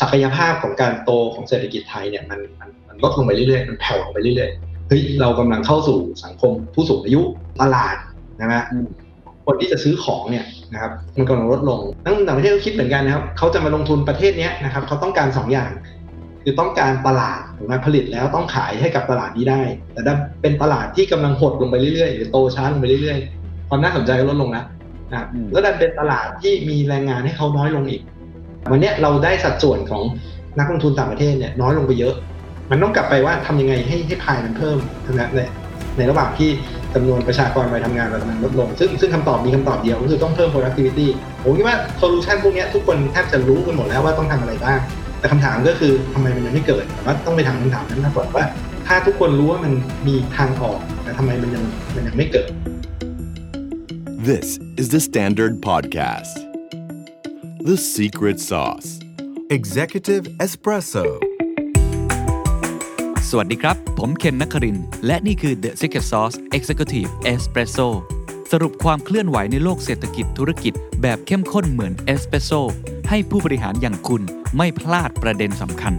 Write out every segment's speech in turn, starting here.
ศักยภาพของการโตของเศรษฐกิจไทยเนี่ยมันมันมันลดลงไปเรื่อยๆ มันแผ่วลงไปเรื่อยๆ เฮ้ยเรากำลังเข้าสู่สังคมผู้สูงอายุตลาดนะฮะคนที่จะซื้อของเนี่ยนะครับมันกำลังลดลงนักต่างประเทศก็คิดเหมือนกันนะครับเขาจะมาลงทุนประเทศนี้นะครับเขาต้องการสองอย่าง คือต้องการตลาดถูกไหมผลิตแล้วต้องขายให้กับตลาดนี้ได้ แต่ถ้าเป็นตลาดที่กำลังหดลงไปเรื่อยๆ หรือโตช้าลงไปเรื่อยๆ ความน่าสนใจก็ลดลงแล้วนะครับแล้วดันเป็นตลาดที่มีแรงงานให้เขาน้อยลงอีก วันนี้เราได้สัดส่วนของนักลงทุนต่างประเทศเนี่ยน้อยลงไปเยอะ มันต้องกลับไปว่าทำยังไงให้ให้พายมันเพิ่มนะในในระหว่างที่จำนวนประชากรไปทำงานเรามันลดลง ซึ่งซึ่งคำตอบมีคำตอบเดียวก็คือต้องเพิ่ม productivity ผมคิดว่าโซลูชันพวกนี้ทุกคนแทบจะรู้กันหมดแล้วว่าต้องทำอะไรบ้าง แต่คำถามก็คือทำไมมันยังไม่เกิดแต่ว่าต้องไปทำคำถามนั้นมากกว่าว่า ถ้าทุกคนรู้ว่ามันมีทางออก แต่ทำไมมันยังมันยังไม่เกิด This is the Standard Podcast The Secret Sauce Executive Espresso สวัสดีครับ ผมเคนนักคริน และนี่คือ The Secret Sauce Executive Espresso สรุปความเคลื่อนไหวในโลกเศรษฐกิจธุรกิจ แบบเข้มข้นเหมือนเอสเปรสโซให้ผู้บริหารอย่างคุณไม่พลาดประเด็นสำคัญ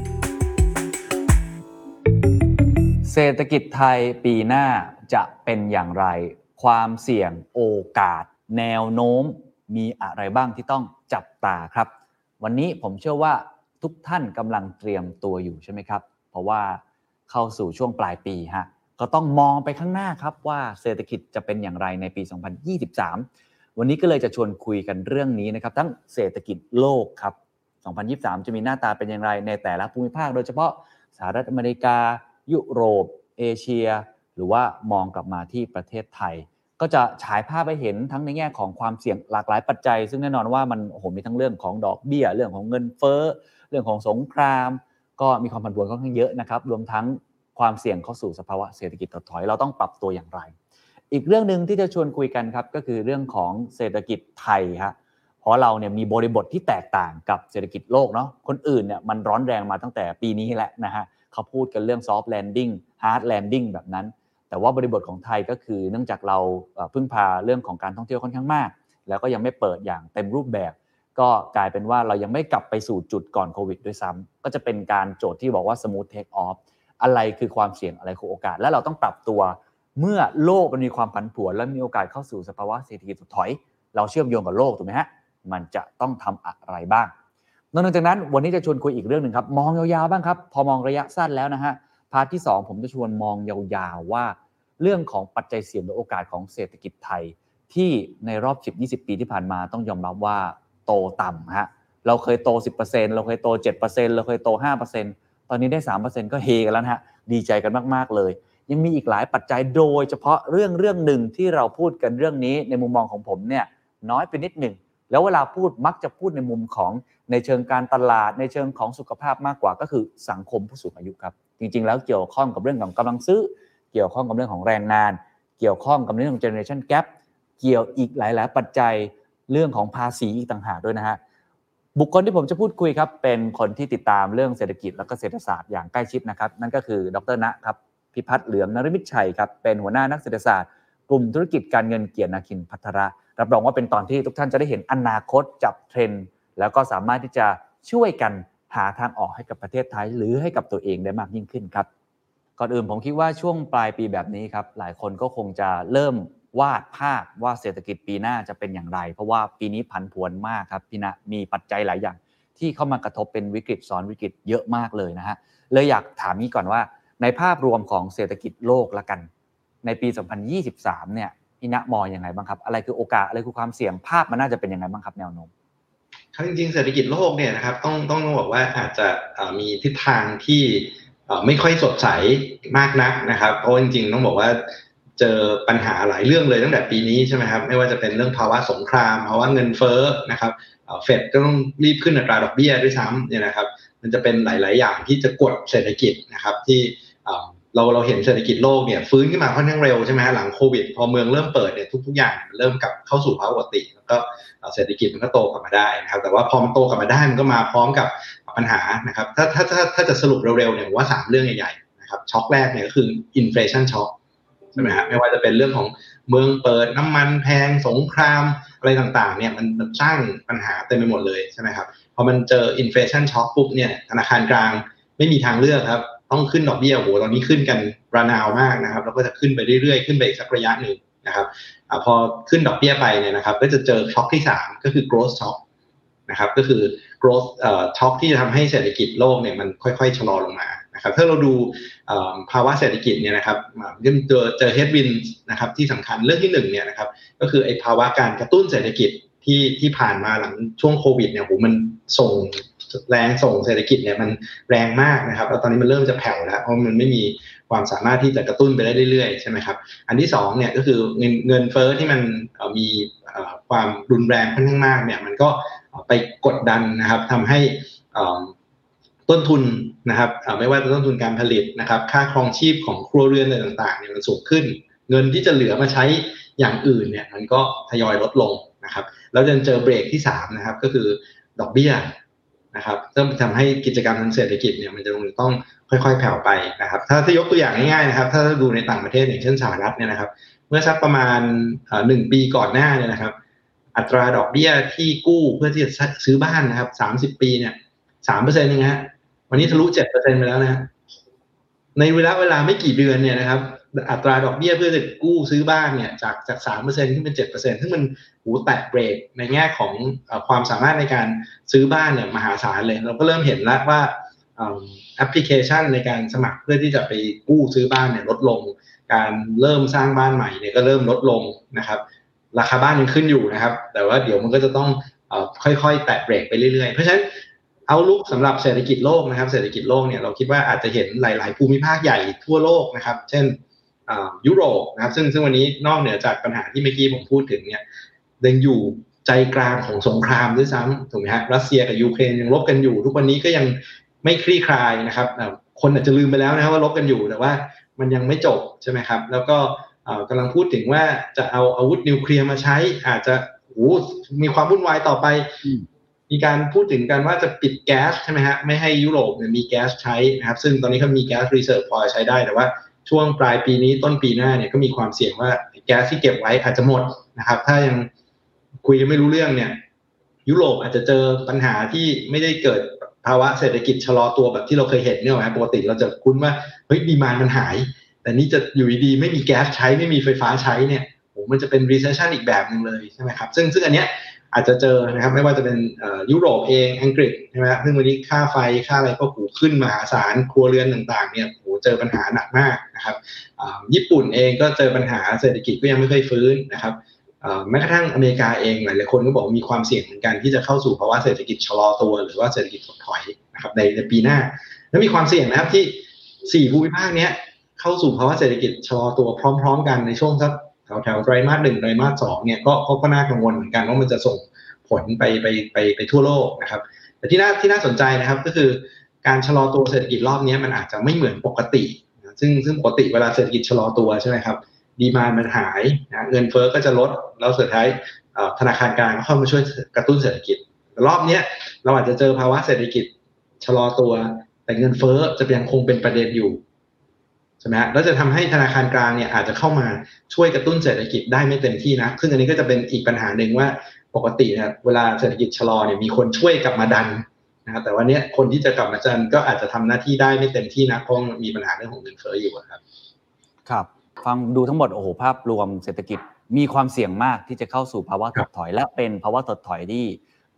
เศรษฐกิจไทยปีหน้าจะเป็นอย่างไร ความเสี่ยงโอกาส แนวโน้ม มีอะไรบ้างที่ต้องจับตาครับ วันนี้ผมเชื่อว่าทุกท่านกำลังเตรียมตัวอยู่ใช่ไหมครับ เพราะว่าเข้าสู่ช่วงปลายปีฮะก็ต้องมองไปข้างหน้าครับว่าเศรษฐกิจจะเป็นอย่างไรในปี 2023 วันนี้ก็เลยจะชวนคุยกันเรื่องนี้นะครับ ทั้งเศรษฐกิจโลกครับ 2023 จะมีหน้าตาเป็นอย่างไรในแต่ละภูมิภาค โดยเฉพาะสหรัฐอเมริกา ยุโรป เอเชีย หรือว่ามองกลับมาที่ประเทศไทย ก็จะฉายภาพไปเห็นทั้งในแง่ของความเสี่ยงหลากหลายปัจจัย ซึ่งแน่นอนว่ามันโอ้โหมีทั้งเรื่องของดอกเบี้ย เรื่องของเงินเฟ้อ เรื่องของสงคราม ก็มีความผันผวนค่อนข้างเยอะนะครับ รวมทั้งความเสี่ยงเข้าสู่สภาวะเศรษฐกิจถดถอย เราต้องปรับตัวอย่างไร อีกเรื่องหนึ่งที่จะชวนคุยกันครับก็คือเรื่องของเศรษฐกิจไทยฮะเพราะเราเนี่ยมีบริบทที่แตกต่างกับเศรษฐกิจโลกเนาะคนอื่นเนี่ยมันร้อนแรงมาตั้งแต่ปีนี้แหละนะฮะเขาพูดกันเรื่อง soft landing hard landing แบบนั้น แต่ว่าบริบทของไทยก็คือเนื่องจากเราพึ่งพาเรื่องของการท่องเที่ยวค่อนข้างมาก แล้วก็ยังไม่เปิดอย่างเต็มรูปแบบ ก็กลายเป็นว่าเรายังไม่กลับไปสู่จุดก่อนโควิดด้วยซ้ำก็จะเป็นการโจทย์ที่บอกว่า smooth take off อะไรคือความเสี่ยงอะไรคือโอกาส และเราต้องปรับตัวเมื่อโลกมันมีความผันผวน และมีโอกาสเข้าสู่สภาวะเศรษฐกิจถดถอย เราเชื่อมโยงกับโลกถูกไหมฮะมันจะต้องทำอะไรบ้างนอกจากนั้นวันนี้จะชวนคุยอีกเรื่องหนึ่งครับ มองยาวๆบ้างครับ พอมองระยะสั้นแล้วนะฮะ พาร์ทที่ 2 ผมจะชวนมองยาวๆว่า เรื่องของปัจจัยเสี่ยงและโอกาสของเศรษฐกิจไทย ที่ในรอบ 10-20 ปีที่ผ่านมาต้องยอมรับว่าโตต่ำฮะเราเคยโต 10%เราเคยโต 7%เราเคยโต 5%ตอนนี้ได้ 3%ก็เฮกันแล้วฮะดีใจกันมากๆเลย ยังมีอีกหลายปัจจัยโดยเฉพาะเรื่องเรื่องหนึ่งที่เราพูดกันเรื่องนี้ในมุมมองของผมเนี่ยน้อยไปนิดหนึ่ง แล้วเวลาพูดมักจะพูดในมุมของในเชิงการตลาด ในเชิงของสุขภาพมากกว่า ก็คือสังคมผู้สูงอายุครับ จริง ๆ แล้วเกี่ยวข้องกับเรื่องของกำลังซื้อ เกี่ยวข้องกับเรื่องของแรงงาน เกี่ยวข้องกับเรื่องของ generation gap เกี่ยวอีกหลาย ๆ ปัจจัยเรื่องของภาษีอีกต่างหากด้วยนะฮะบุคคลที่ผมจะพูดคุยครับเป็นคนที่ติดตามเรื่องเศรษฐกิจและก็เศรษฐศาสตร์อย่างใกล้ชิดนะครับ นั่นก็คือดรนะครับพิพัฒน์เหลืองนริมิตชัยครับเป็นหัวหน้านักเศรษฐศาสตร์กลุ่มธุรกิจการเงินเกียรตินาคินพัทระ รับรองว่าเป็นตอนที่ทุกท่านจะได้เห็นอนาคตจับเทรนด์แล้วก็สามารถที่จะช่วยกันหาทางออกให้กับประเทศไทย หรือให้กับตัวเองได้มากยิ่งขึ้นครับ ก่อนอื่นผมคิดว่าช่วงปลายปีแบบนี้ครับ หลายคนก็คงจะเริ่มวาดภาพว่าเศรษฐกิจปีหน้าจะเป็นอย่างไร เพราะว่าปีนี้ผันผวนมากครับพี่นะมีปัจจัยหลายอย่าง ที่เข้ามากระทบเป็นวิกฤตซ้อนวิกฤตเยอะมากเลยนะฮะเลยอยากถามนี้ก่อนว่า ในภาพรวมของเศรษฐกิจโลกละกัน ในปี 2023 เนี่ย พี่ณมองยังไงบ้างครับ อะไรคือโอกาสอะไรคือความเสี่ยงภาพมันน่าจะเป็นยังไงบ้างครับแนวโน้มครับจริงๆเศรษฐกิจโลกเนี่ยนะครับต้องต้องบอกว่าอาจจะมีทิศทางที่ไม่ค่อยสดใสมากนักนะครับ เพราะจริงๆต้องบอกว่าเจอปัญหาหลายเรื่องเลยตั้งแต่ปีนี้ใช่ไหมครับไม่ว่าจะเป็นเรื่องภาวะสงครามภาวะเงินเฟ้อนะครับเฟดก็ต้องรีบขึ้นอัตราดอกเบี้ยด้วยซ้ำเนี่ยนะครับ มันจะเป็นหลาย ๆ อย่างที่จะกดเศรษฐกิจนะครับที่ เราเราเห็นเศรษฐกิจโลกเนี่ยฟื้นขึ้นมาค่อนข้างเร็วใช่ไหมฮะหลังโควิด พอเมืองเริ่มเปิดเนี่ยทุกๆอย่างเริ่มกลับเข้าสู่ภาวะปกติแล้วก็เศรษฐกิจมันก็โตกลับมาได้นะครับแต่ว่าพอมันโตกลับมาได้มันก็มาพร้อมกับปัญหานะครับถ้าถ้าถ้าถ้าจะสรุปเร็วๆเนี่ยว่าสามเรื่องใหญ่ๆนะครับช็อคแรกเนี่ยก็คือ inflation shock ใช่ไหมฮะไม่ว่าจะเป็นเรื่องของเมืองเปิดน้ำมันแพงสงครามอะไรต่างๆเนี่ยมันสร้างปัญหาเต็มไปหมดเลยใช่ไหมครับพอมันเจอ inflation shock ปุ๊บเนี่ยธนาคารกลางไม่มีทางเลือกครับ ต้องขึ้นดอกเบี้ยโหตอนนี้ขึ้นกันระนาวมากนะครับ แล้วก็จะขึ้นไปเรื่อยๆ ขึ้นไปอีกสักระยะหนึ่งนะครับอพอขึ้นดอกเบี้ยไปเนี่ยนะครับ ก็จะเจอช็อคที่ 3 ก็คือ growth shock นะครับก็คือ growth ช็อคที่จะทำให้เศรษฐกิจโลกเนี่ยมันค่อยๆชะลอลงมานะครับถ้าเราดูภาวะเศรษฐกิจเนี่ยนะครับจะเจอเจอ headwind นะครับที่สำคัญเรื่องที่หนึ่งเนี่ยนะครับก็คือไอ้ภาวะการกระตุ้นเศรษฐกิจที่ที่ผ่านมาหลังช่วงโควิดเนี่ยโหมันส่ง แรงส่งเศรษฐกิจเนี่ยมันแรงมากนะครับแล้วตอนนี้มันเริ่มจะแผ่วแล้วเพราะมันไม่มีความสามารถที่จะกระตุ้นไปได้เรื่อยๆใช่ไหมครับอันที่2เนี่ยก็คือเงินเงินเฟ้อที่มันมีความรุนแรงค่อนข้างมากเนี่ยมันก็ไปกดดันนะครับทำให้ต้นทุนนะครับไม่ว่าจะต้นทุนการผลิตนะครับ ค่าครองชีพของครัวเรือนอะไรต่างๆเนี่ยมันสูงขึ้น เงินที่จะเหลือมาใช้อย่างอื่นเนี่ยมันก็ทยอยลดลงนะครับแล้วจะเจอเบรกที่3นะครับก็คือดอกเบี้ย นะครับก็ทำให้กิจกรรมทางเศรษฐกิจเนี่ยมันจะต้องค่อยๆแผ่วไปนะครับ ถ้าถ้ายกตัวอย่างง่ายๆนะครับ ถ้าดูในต่างประเทศอย่างเช่นสหรัฐเนี่ยนะครับ เมื่อสักประมาณหนึ่งปีก่อนหน้าเนี่ยนะครับ อัตราดอกเบี้ยที่กู้เพื่อที่จะซื้อบ้านนะครับสามสิบปีเนี่ยสามเปอร์เซ็นต์นะฮะวันนี้ทะลุเจ็ดเปอร์เซ็นต์ไปแล้วนะในเวลาเวลาไม่กี่เดือนเนี่ยนะครับ อัตราดอกเบี้ยเพื่อจะกู้ซื้อบ้านเนี่ยจากจากสามเปอร์เซ็นขึ้นเป็นเจ็ดเปอร์เซ็นซึ่งมันโหแตะเบรกในแง่ของความสามารถในการซื้อบ้านเนี่ยมหาศาลเลย เราก็เริ่มเห็นแล้วว่าแอปพลิเคชันในการสมัครเพื่อที่จะไปกู้ซื้อบ้านเนี่ยลดลง การเริ่มสร้างบ้านใหม่เนี่ยก็เริ่มลดลงนะครับ ราคาบ้านยังขึ้นอยู่นะครับ แต่ว่าเดี๋ยวมันก็จะต้องค่อยๆ แตะเบรกไปเรื่อยๆ เพราะฉะนั้นเอาลุกสำหรับเศรษฐกิจโลกนะครับ เศรษฐกิจโลกเนี่ยเราคิดว่าอาจจะเห็นหลาย ๆ ภูมิภาคใหญ่ทั่วโลกนะครับ เช่น ยุโรปนะครับซึ่งซึ่งวันนี้นอกเหนือจากปัญหาที่เมื่อกี้ผมพูดถึงเนี่ยยังอยู่ใจกลางของสงครามด้วยซ้ำถูกไหมฮะรัสเซียกับยูเครนยังรบกันอยู่ ทุกวันนี้ก็ยังไม่คลี่คลายนะครับคนอาจจะลืมไปแล้วนะครับว่าลบกันอยู่แต่ว่ามันยังไม่จบใช่ไหมครับ แล้วก็กำลังพูดถึงว่าจะเอาอาวุธนิวเคลียร์มาใช้อาจจะโอ้มีความวุ่นวายต่อไป มีการพูดถึงกันว่าจะปิดแก๊สใช่ไหมฮะไม่ให้ยุโรปมีแก๊สใช้นะครับ ซึ่งตอนนี้เขามีแก๊ส reserve พอใช้ได้แต่ว่า ช่วงปลายปีนี้ต้นปีหน้าเนี่ยก็มีความเสี่ยงว่าแก๊สที่เก็บไว้อาจจะหมดนะครับ ถ้ายังคุยกันไม่รู้เรื่องเนี่ย ยุโรปอาจจะเจอปัญหาที่ไม่ได้เกิดภาวะเศรษฐกิจชะลอตัวแบบที่เราเคยเห็นเนี่ยนะปกติเราจะคุ้นว่าเฮ้ยดีมานมันหาย แต่นี่จะอยู่ดีไม่มีแก๊สใช้ไม่มีไฟฟ้าใช้เนี่ยโหมันจะเป็น recession อีกแบบหนึ่งเลยใช่ไหมครับซึ่งซึ่งอันเนี้ย อาจจะเจอนะครับไม่ว่าจะเป็นยุโรปเองอังกฤษใช่ไหมซึ่งวันนี้ค่าไฟค่าอะไรก็หูขึ้นมหาศาลครัวเรือนต่างๆเนี่ยโหเจอปัญหาหนักมากนะครับญี่ปุ่นเองก็เจอปัญหาเศรษฐกิจก็ยังไม่เคยฟื้นนะครับแม้กระทั่งอเมริกาเองหลายๆคนก็บอกมีความเสี่ยงเหมือนกันที่จะเข้าสู่ภาวะเศรษฐกิจชะลอตัว หรือว่าเศรษฐกิจถดถอยนะครับในในปีหน้า แล้วมีความเสี่ยงนะครับที่สี่ภูมิภาคนี้ยเข้าสู่ภาวะเศรษฐกิจชะลอตัวพร้อม ๆ กันในช่วงสัก แถวแถวไตรมาสหนึ่งไตรมาสสองเนี่ยก็ก็น่ากังวลเหมือนกันว่ามันจะส่งผลไปไปไปไปทั่วโลกนะครับแต่ที่น่าที่น่าสนใจนะครับก็คือการชะลอตัวเศรษฐกิจรอบนี้มันอาจจะไม่เหมือนปกติซึ่งซึ่งปกติเวลาเศรษฐกิจชะลอตัวใช่ไหมครับดีมานมันหายนะเงินเฟ้อก็จะลดแล้วสุดท้ายธนาคารกลางก็เข้ามาช่วยกระตุ้นเศรษฐกิจ รอบนี้เราอาจจะเจอภาวะเศรษฐกิจชะลอตัว แต่เงินเฟ้อจะยังคงเป็นประเด็นอยู่ ใช่ไหมแล้วจะทำให้ธนาคารกลางเนี่ยอาจจะเข้ามาช่วยกระตุ้นเศรษฐกิจได้ไม่เต็มที่นะซึ่งอันนี้ก็จะเป็นอีกปัญหาหนึ่งว่าปกติเนี่ยเวลาเศรษฐกิจชะลอเนี่ยมีคนช่วยกลับมาดันนะครับแต่วันนี้คนที่จะกลับมาดันก็อาจจะทำหน้าที่ได้ไม่เต็มที่นะเพราะมีปัญหาเรื่องของเงินเฟ้ออยู่ครับครับ ฟังดูทั้งหมดโอ้โหภาพรวมเศรษฐกิจมีความเสี่ยงมากที่จะเข้าสู่ภาวะถดถอย และเป็นภาวะถดถอยที่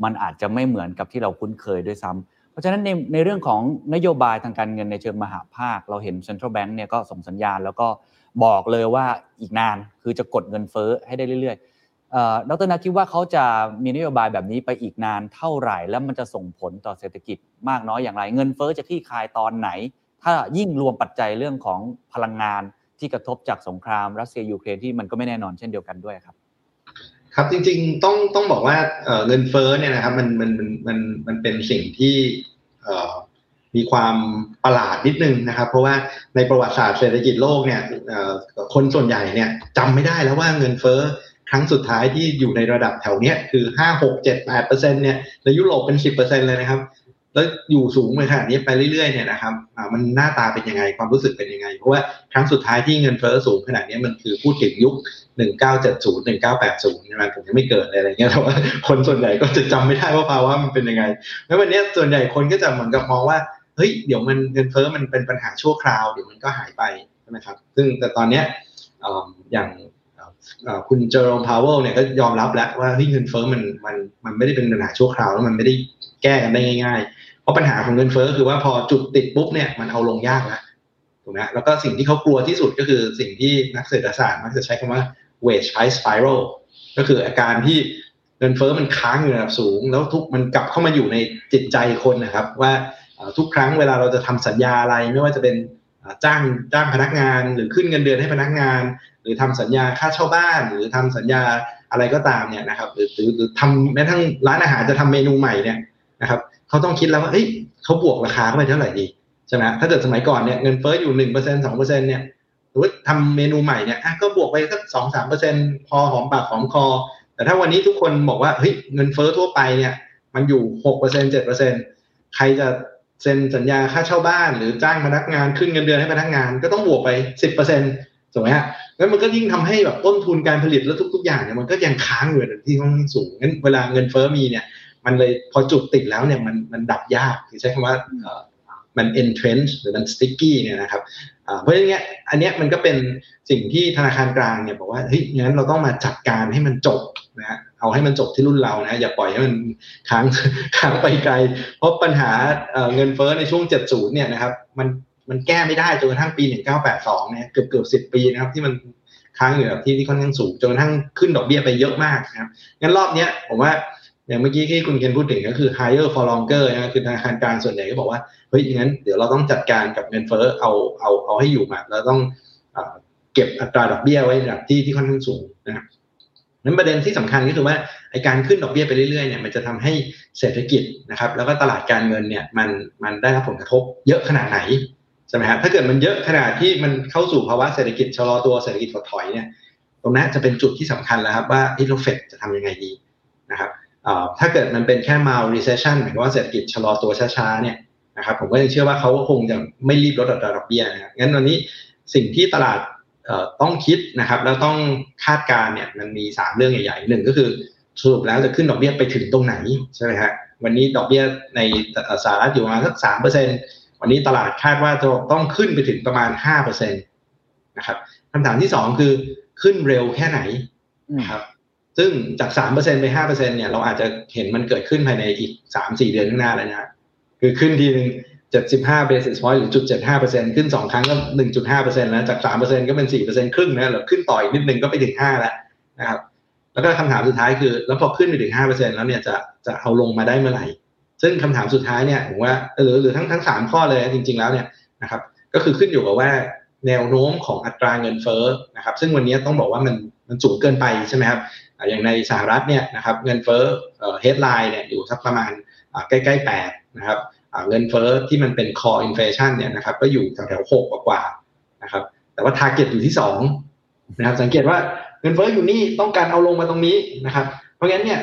มันอาจจะไม่เหมือนกับที่เราคุ้นเคยด้วยซ้ำเพ ราะฉะนั้นในในเรื่องของนโยบายทางการเงินในเชิงมหาภาค เราเห็น central bank เนี่ยก็ส่งสัญญาณ แล้วก็บอกเลยว่าอีกนานคือจะกดเงินเฟ้อให้ได้เรื่อยๆดรนัทคิดว่าเขาจะมีนโยบายแบบนี้ไปอีกนานเท่าไหร่ แล้วมันจะส่งผลต่อเศรษฐกิจมากน้อยอย่างไร เงินเฟ้อจะคลี่คลายตอนไหน ถ้ายิ่งรวมปัจจัยเรื่องของพลังงานที่กระทบจากสงครามรัสเซียยูเครนที่มันก็ไม่แน่นอนเช่นเดียวกันด้วยครับครับจริงๆต้องต้องบอกว่าเงินเฟ้อเนี่ยนะครับมันมันมันมันมันเป็นสิ่งที่ มีความประหลาดนิดนึงนะครับ เพราะว่าในประวัติศาสตร์เศรษฐกิจโลกเนี่ยคนส่วนใหญ่เนี่ยจำไม่ได้แล้วว่าเงินเฟ้อครั้งสุดท้ายที่อยู่ในระดับแถวเนี้ยคือห้าหกเจ็ดแปดเปอร์เซ็นเนี่ยในยุโรปเป็นสิบเปอร์เซ็นเลยนะครับ แล้วอยู่สูงไปขนาดนี้ไปเรื่อยๆเนี่ยนะครับมันหน้าตาเป็นยังไงความรู้สึกเป็นยังไง เพราะว่าครั้งสุดท้ายที่เงินเฟ้อสูงขนาดนี้มันคือพูดถึงยุค 1970 1980ใช่ไหมผมยังไม่เกิดอะไรเงี้ยแต่ว่าคนส่วนใหญ่ก็จะจำไม่ได้ว่าภาวะมันเป็นยังไง แล้ววันนี้ส่วนใหญ่คนก็จะเหมือนกับมองว่าเฮ้ยเดี๋ยวมันเงินเฟ้อมันเป็นปัญหาชั่วคราวเดี๋ยวมันก็หายไปใช่ไหมครับซึ่งแต่ตอนเนี้ยอย่างคุณเจอร์มพาวเวลเนี่ยก็ยอมรับแล้วว่าเงินเฟ้อมันมันมันไม่ได้เป็นปัญหาชั่วคราวแล้วมันไม่ได้แก้กันได้ง่าย เพราะปัญหาของเงินเฟ้อคือว่าพอจุดติดปุ๊บเนี่ยมันเอาลงยากแล้วถูกไหมแล้วก็สิ่งที่เขากลัวที่สุดก็คือสิ่งที่นักเศรษฐศาสตร์มักจะใช้คำว่า wage price spiral ก็คืออาการที่เงินเฟ้อมันค้างอยู่ระดับสูง แล้วทุกมันกลับเข้ามาอยู่ในจิตใจคนนะครับ ว่าทุกครั้งเวลาเราจะทำสัญญาอะไรไม่ว่าจะเป็นจ้างจ้างพนักงาน หรือขึ้นเงินเดือนให้พนักงาน หรือทำสัญญาค่าเช่าบ้าน หรือทำสัญญาอะไรก็ตามเนี่ยนะครับหรือหรือหรือทำแม้ทั้งร้านอาหารจะทำเมนูใหม่เนี่ยนะครับ เขาต้องคิดแล้วว่าเฮ้ยเขาบวกราคาเข้าไปเท่าไหร่ดีใช่ไหมถ้าเกิดสมัยก่อนเนี่ยเงินเฟ้ออยู่หนึ่งเปอร์เซ็นสองเปอร์เซ็นเนี่ยหรือทำเมนูใหม่เนี่ยอะก็บวกไปสักสองสามเปอร์เซ็นพอหอมปากหอมคอ แต่ถ้าวันนี้ทุกคนบอกว่าเฮ้ยเงินเฟ้อทั่วไปเนี่ยมันอยู่หกเปอร์เซ็นเจ็ดเปอร์เซ็นใครจะเซ็นสัญญาค่าเช่าบ้านหรือจ้างพนักงานขึ้นเงินเดือนให้พนักงานก็ต้องบวกไปสิบเปอร์เซ็นต์ถูกไหมฮะแล้วมันก็ยิ่งทำให้แบบต้นทุนการผลิตแล้วทุก ๆ อย่างเนี่ยมันก็ยังค้างอยู่ในที่ค่อนข้างสูงงั้นเวลาเงินเฟ้อมีเนี่ย มันเลยพอจุดติดแล้วเนี่ยมันมันดับยากคือใช้คำว่ามัน entrench หรือมัน sticky เนี่ยนะครับเพราะฉะนั้นอันนี้มันก็เป็นสิ่งที่ธนาคารกลางเนี่ยบอกว่าเฮ้ยงั้นเราต้องมาจัดการให้มันจบนะเอาให้มันจบที่รุ่นเรานะอย่าปล่อยให้มันค้างค้างไปไกล เพราะปัญหาเงินเฟ้อในช่วง 70 เนี่ยนะครับมันมันแก้ไม่ได้จนกระทั่งปี 1982 เนี่ยเกือบเกือบ10 ปีนะครับที่มันค้างอยู่แบบที่ที่ค่อนข้างสูงจนกระทั่งขึ้นดอกเบี้ยไปเยอะมากนะครับงั้นรอบเนี้ยผมว่า อย่างเมื่อกี้ที่คุณเคนพูดถึงก็คือ higher for longer นะคือธนาคารกลางส่วนใหญ่ก็บอกว่าเฮ้ยงั้นเดี๋ยวเราต้องจัดการกับเงินเฟ้อเอาเอาเอาให้อยู่มาแล้วต้องเก็บอัตราดอกเบี้ยไว้ระดับที่ที่ค่อนข้างสูงนะครับนั้นประเด็นที่สำคัญก็คือว่าไอการขึ้นดอกเบี้ยไปเรื่อยๆเนี่ยมันจะทำให้เศรษฐกิจนะครับ แล้วก็ตลาดการเงินเนี่ยมันมันได้รับผลกระทบเยอะขนาดไหนใช่ไหมครับถ้าเกิดมันเยอะขนาดที่มันเข้าสู่ภาวะเศรษฐกิจชะลอตัวเศรษฐกิจถดถอยเนี่ยตรงนั้นจะเป็นจุดที่สำคัญแล้วครับว่าที่เราเฟดจะทำยังไงดีนะครับ ถ้าเกิดมันเป็นแค่ mild recession หมายความว่าเศรษฐกิจชะลอตัวช้าๆเนี่ยนะครับผมก็ยังเชื่อว่าเขาคงจะไม่รีบลดอัตราดอกเบี้ยนะงั้นวันนี้สิ่งที่ตลาดต้องคิดนะครับ แล้วต้องคาดการเนี่ยมันมี 3 เรื่องใหญ่ๆหนึ่งก็คือสรุปแล้วจะขึ้นดอกเบี้ยไปถึงตรงไหนใช่ไหมฮะวันนี้ดอกเบี้ยในสหรัฐอยู่ประมาณสักสามเปอร์เซ็นวันนี้ตลาดคาดว่าจะต้องขึ้นไปถึงประมาณห้าเปอร์เซ็นตนะครับคำถามที่สองคือขึ้นเร็วแค่ไหนนะครับ ซึ่งจากสามเป็นไปห้าเนี่ยเราอาจจะเห็นมันเกิดขึ้นภายในอีกสามสี่เดือนข้างหน้าแล้วนะคือขึ้นทีหนึ่งเจ็ดสิบห้าเบสิสพอยหรือจุดเจ็ดห้าเปอร์เซ็นขึ้นสองครั้งก็หนึ่งจุดห้าเปอร์เซ็นต์แล้วจากสามเปอร์เซ็นก็เป็นสี่เปอร์เซ็นครึ่งนะหรือขึ้นต่ออีกนิดนึงก็ไปถึงห้าแล้วนะครับแล้วก็คำถามสุดท้ายคือ แล้วพอขึ้นไปถึงห้าเปอร์เซ็นแล้วเนี่ยจะจะเอาลงมาได้เมื่อไหร่ ซึ่งคำถามสุดท้ายเนี่ยผมว่าหรือหรือทั้งทั้งสามข้อเลยจริง ๆ แล้วเนี่ยนะครับก็คือขึ้นอยู่กับว่าแนวโน้มของอัตราเงินเฟ้อนะครับซึ่งวันนี้ต้องบอกว่ามันมันสูงเกินไปใช่ไหมครับ อย่างในสหรัฐเนี่ยนะครับเงินเฟ้อเฮดไลน์เนี่ยอยู่สักประมาณใกล้ๆแปดนะครับเงินเฟ้อที่มันเป็น core inflation เนี่ยนะครับก็อยู่แถวๆหกกว่าๆนะครับแต่ว่า target อยู่ที่สองนะครับสังเกตว่าเงินเฟ้ออยู่นี่ต้องการเอาลงมาตรงนี้นะครับ เพราะงั้นเนี่ย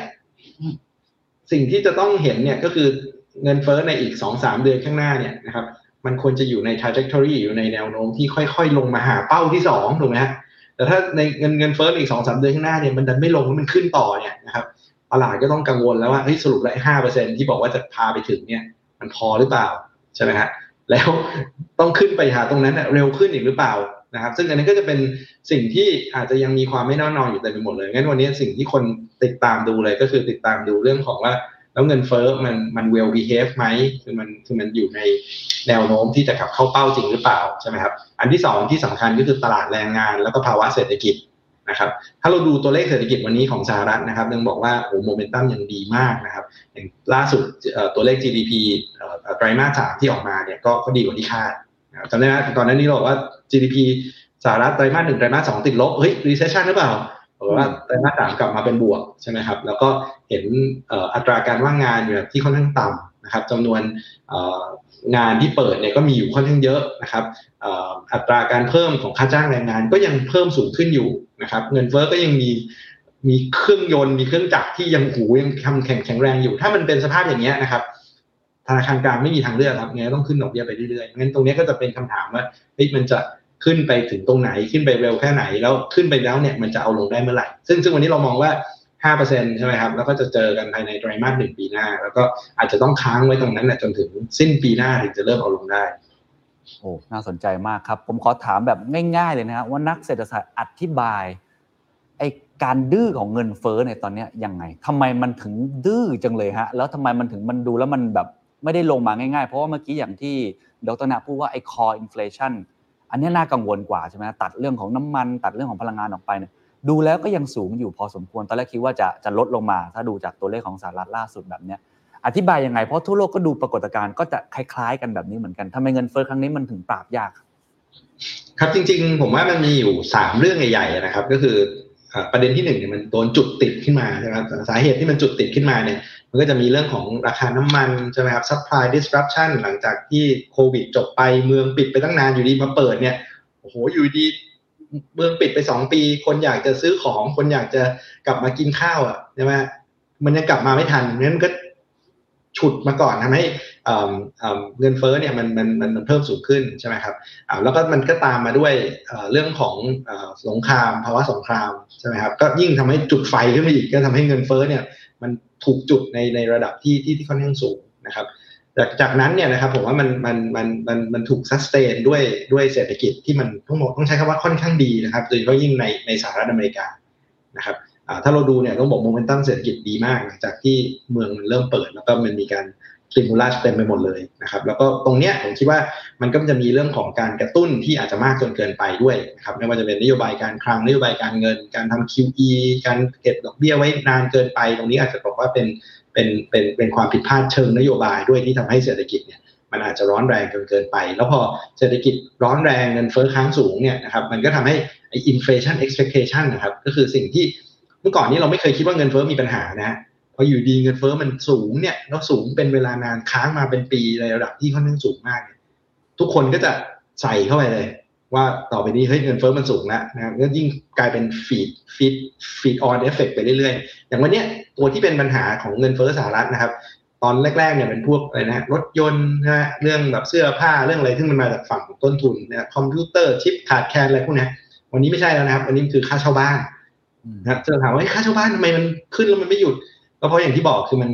สิ่งที่จะต้องเห็นเนี่ยก็คือเงินเฟ้อในอีกสองสามเดือนข้างหน้าเนี่ยนะครับมันควรจะอยู่ใน trajectory อยู่ในแนวโน้มที่ค่อย ๆ ลงมาหาเป้าที่สองถูกไหมฮะ แต่ถ้าในเงินเงินเฟ้ออีกสองสามเดือนข้างหน้าเนี่ยมันดันไม่ลงแล้วมันขึ้นต่อเนี่ยนะครับตลาดก็ต้องกังวลแล้วว่าเฮ้ยสรุปแล้วห้าเปอร์เซ็นที่บอกว่าจะพาไปถึงเนี่ย มันพอหรือเปล่าใช่ไหมฮะแล้วต้องขึ้นไปหาตรงนั้นเร็วขึ้นอีกหรือเปล่านะครับ ซึ่งอันนี้ก็จะเป็นสิ่งที่อาจจะยังมีความไม่แน่นอนอยู่เต็มไปหมดเลยงั้นวันนี้สิ่งที่คนติดตามดูเลยก็คือติดตามดูเรื่องของว่า แล้วเงินเฟ้อมันมัน well behave ไหมคือมันคือมันอยู่ในแนวโน้มที่จะกลับเข้าเป้าจริงหรือเปล่าใช่ไหมครับอันที่สองที่สำคัญก็คือตลาดแรงงานแล้วก็ภาวะเศรษฐกิจนะครับถ้าเราดูตัวเลขเศรษฐกิจวันนี้ของสหรัฐนะครับยังบอกว่าโอ้โมเมนตัมยังดีมากนะครับอย่างล่าสุดตัวเลข GDP ไตรมาสสามที่ออกมาเนี่ยก็ก็ดีกว่าที่คาดจำได้ไหมตอนนั้นนี่เราบอกว่า GDP สหรัฐไตรมาสหนึ่งไตรมาสสองติดลบเฮ้ย recession หรือเปล่า บอกว่าไตรมาสสามกลับมาเป็นบวกใช่ไหมครับ แล้วก็เห็นอัตราการว่างงานอยู่ที่ค่อนข้างต่ำนะครับจำนวนงานที่เปิดเนี่ยก็มีอยู่ค่อนข้างเยอะนะครับอัตราการเพิ่มของค่าจ้างแรงงานก็ยังเพิ่มสูงขึ้นอยู่นะครับ เงินเฟ้อก็ยังมีมีเครื่องยนต์มีเครื่องจักรที่ยังหูยังทำแข็งแข็งแรงอยู่ ถ้ามันเป็นสภาพอย่างเงี้ยนะครับธนาคารกลางไม่มีทางเลือกครับไงต้องขึ้นดอกเบี้ยไปเรื่อยๆงั้นตรงนี้ก็จะเป็นคำถามว่าเฮ้ยมันจะ ขึ้นไปถึงตรงไหนขึ้นไปเร็วแค่ไหน แล้วขึ้นไปแล้วเนี่ยมันจะเอาลงได้เมื่อไหร่ ซึ่งซึ่งวันนี้เรามองว่าห้าเปอร์เซ็นใช่ไหมครับ แล้วก็จะเจอกันภายในไตรมาสหนึ่งปีหน้า แล้วก็อาจจะต้องค้างไว้ตรงนั้นแหละจนถึงสิ้นปีหน้าถึงจะเริ่มเอาลงได้โอ้น่าสนใจมากครับ ผมขอถามแบบง่าย ๆ เลยนะครับว่านักเศรษฐศาสตร์อธิบายไอ้การดื้อของเงินเฟ้อในตอนนี้ยังไงทำไมมันถึงดื้อจังเลยฮะ แล้วทำไมมันถึงมันดูแล้วมันแบบไม่ได้ลงมาง่ายๆ เพราะว่าเมื่อกี้อย่างที่ดรนาพูดว่าไอ้ core inflation อันนี้ อันนี้น่ากังวลกว่าใช่ไหมตัดเรื่องของน้ำมัน ตัดเรื่องของพลังงานออกไปเนี่ยดูแล้วก็ยังสูงอยู่พอสมควรตอนแรกคิดว่าจะจะลดลงมา ถ้าดูจากตัวเลขของสหรัฐล่าสุดแบบเนี้ยอธิบายยังไงเพราะทั่วโลกก็ดูปรากฏการณ์ก็จะคล้าย ๆ กันแบบนี้เหมือนกันทำไมเงินเฟ้อครั้งนี้มันถึงปราบยาก ครับจริง ๆ ผมว่ามันมีอยู่สามเรื่องใหญ่ๆนะครับ ก็คือประเด็นที่หนึ่งเนี่ยมันโดนจุดติดขึ้นมาใช่ไหมสาเหตุที่มันจุดติดขึ้นมาเนี่ย มันก็จะมีเรื่องของราคาน้ำมันใช่ไหมครับ supply disruption หลังจากที่โควิดจบไปเมืองปิดไปตั้งนานอยู่ดีมาเปิดเนี่ยโอ้โหอยู่ดีเมืองปิดไปสองปี คนอยากจะซื้อของคนอยากจะกลับมากินข้าวอะใช่ไหมมันยังกลับมาไม่ทันงั้นมันก็ฉุดมาก่อนทำให้เงินเฟ้อเนี่ยมันมันมันเพิ่มสูงขึ้นใช่ไหมครับแล้วก็มันก็ตามมาด้วยเรื่องของสงครามภาวะสงครามใช่ไหมครับก็ยิ่งทำให้จุดไฟขึ้นมาอีกก็ทำให้เงินเฟ้อเนี่ย มันถูกจุดในในระดับที่ที่ที่ค่อนข้างสูงนะครับ จากจากนั้นเนี่ยนะครับผมว่ามันมันมันมันมันถูกซัสเตนด้วยด้วยเศรษฐกิจที่มันต้องบอกต้องใช้คำว่าค่อนข้างดีนะครับโดยเฉพาะยิ่งในในสหรัฐอเมริกานะครับถ้าเราดูเนี่ยต้องบอกโมเมนตัมเศรษฐกิจดีมากจากที่เมืองมันเริ่มเปิดแล้วก็มันมีการ สติมูลัสเต็มไปหมดเลยนะครับ แล้วก็ตรงเนี้ยผมคิดว่ามันก็จะมีเรื่องของการกระตุ้นที่อาจจะมากจนเกินไปด้วยนะครับ ไม่ว่าจะเป็นนโยบายการคลังนโยบายการเงิน การทำ QE การเก็บดอกเบี้ยไว้นานเกินไป ตรงนี้อาจจะบอกว่าเป็นเป็นเป็นเป็นความผิดพลาดเชิงนโยบายด้วยที่ทำให้เศรษฐกิจเนี่ยมันอาจจะร้อนแรงเกินเกินไป แล้วพอเศรษฐกิจร้อนแรงเงินเฟ้อค้างสูงเนี่ยนะครับมันก็ทำให้ไอ้ inflation expectation นะครับก็คือสิ่งที่เมื่อก่อนนี้เราไม่เคยคิดว่าเงินเฟ้อมีปัญหานะ ออยู่ดีเงินเฟ้อมันสูงเนี่ยแล้วสูงเป็นเวลานานค้างมาเป็นปีในระดับที่ค่อนข้างสูงมากทุกคนก็จะใส่เข้าไปเลย ว่าต่อไปนี้เฮ้ยเงินเฟ้อมันสูงแล้วนะครับก็ยิ่งกลายเป็น feed feed feed on effect ไปเรื่อยๆ อย่างวันนี้ตัวที่เป็นปัญหาของเงินเฟ้อสหรัฐนะครับ ตอนแรกๆเนี่ยเป็นพวกอะไรนะรถยนต์นะเรื่องแบบเสื้อผ้าเรื่องอะไรที่มันมาจากฝั่งต้นทุนนะคอมพิวเตอร์ชิปขาดแคลนอะไรพวกนี้วันนี้ไม่ใช่แล้วนะครับวันนี้คือค่าเช่าบ้านนะจะถามว่าค่าเช่าบ้านทำไมมันขึ้นแล้วมันไม่หยุด ก็เพราะอย่างที่บอกคือมัน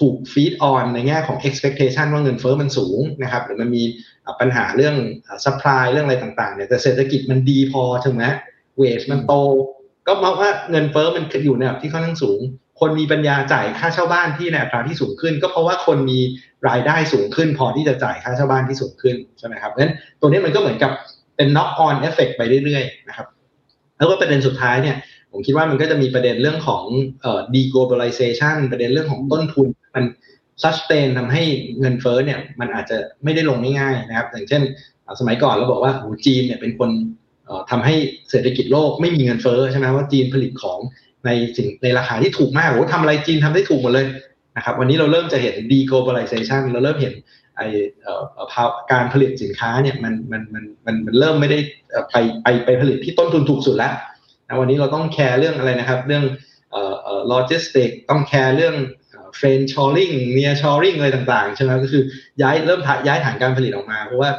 ถูกฟีดออนในแง่ของ expectation ว่าเงินเฟอ้อมันสูงนะครับหรือมันมีปัญหาเรื่อง supply เรื่องอะไรต่างๆเนี่ยแต่เศรษฐกิจมันดีพอถึงไหมเวชมันโต ก็เพราะว่าเงินเฟอ้อมันอยู่ในระดับที่ค่อนข้างสูง คนมีปัญญาจ่ายค่าเช่าบ้านที่ในอัตราที่สูงขึ้น ก็เพราะว่าคนมีรายได้สูงขึ้น พอที่จะจ่ายค่าเช่าบ้านที่สูงขึ้นใช่ไหมครับเพราะฉะนั้นตัวนี้มันก็เหมือนกับเป็น knock on effect ไปเรื่อยๆนะครับแล้วก็ประเด็นสุดท้ายเนี่ย ผมคิดว่ามันก็จะมีประเด็นเรื่องของเอ่อ deglobalization ประเด็นเรื่องของต้นทุน มัน sustain ทำให้เงินเฟ้อเนี่ยมันอาจจะไม่ได้ลงง่ายๆนะครับ อย่างเช่น สมัยก่อนเราบอกว่าจีนเนี่ยเป็นคนทำให้เศรษฐกิจโลกไม่มีเงินเฟ้อใช่ไหมว่าจีนผลิตของในสิ่งในราคาที่ถูกมากโอ้ทำอะไรจีนทำได้ถูกหมดเลยนะครับวันนี้เราเริ่มจะเห็น deglobalization เราเริ่มเห็นไอ้การผลิตสินค้าเนี่ยมันมันมันมันมันเริ่มไม่ได้ไปไปไปผลิตที่ต้นทุนถูกสุดแล้ว นะวันนี้เราต้องแคร์เรื่องอะไรนะครับ เรื่องโลจิสติกต้องแคร์เรื่อง friendshoring nearshoring อะไรต่างๆใช่ไหมก็คือย้ายเริ่มย้ายฐานการผลิตออกมาเพราะว่า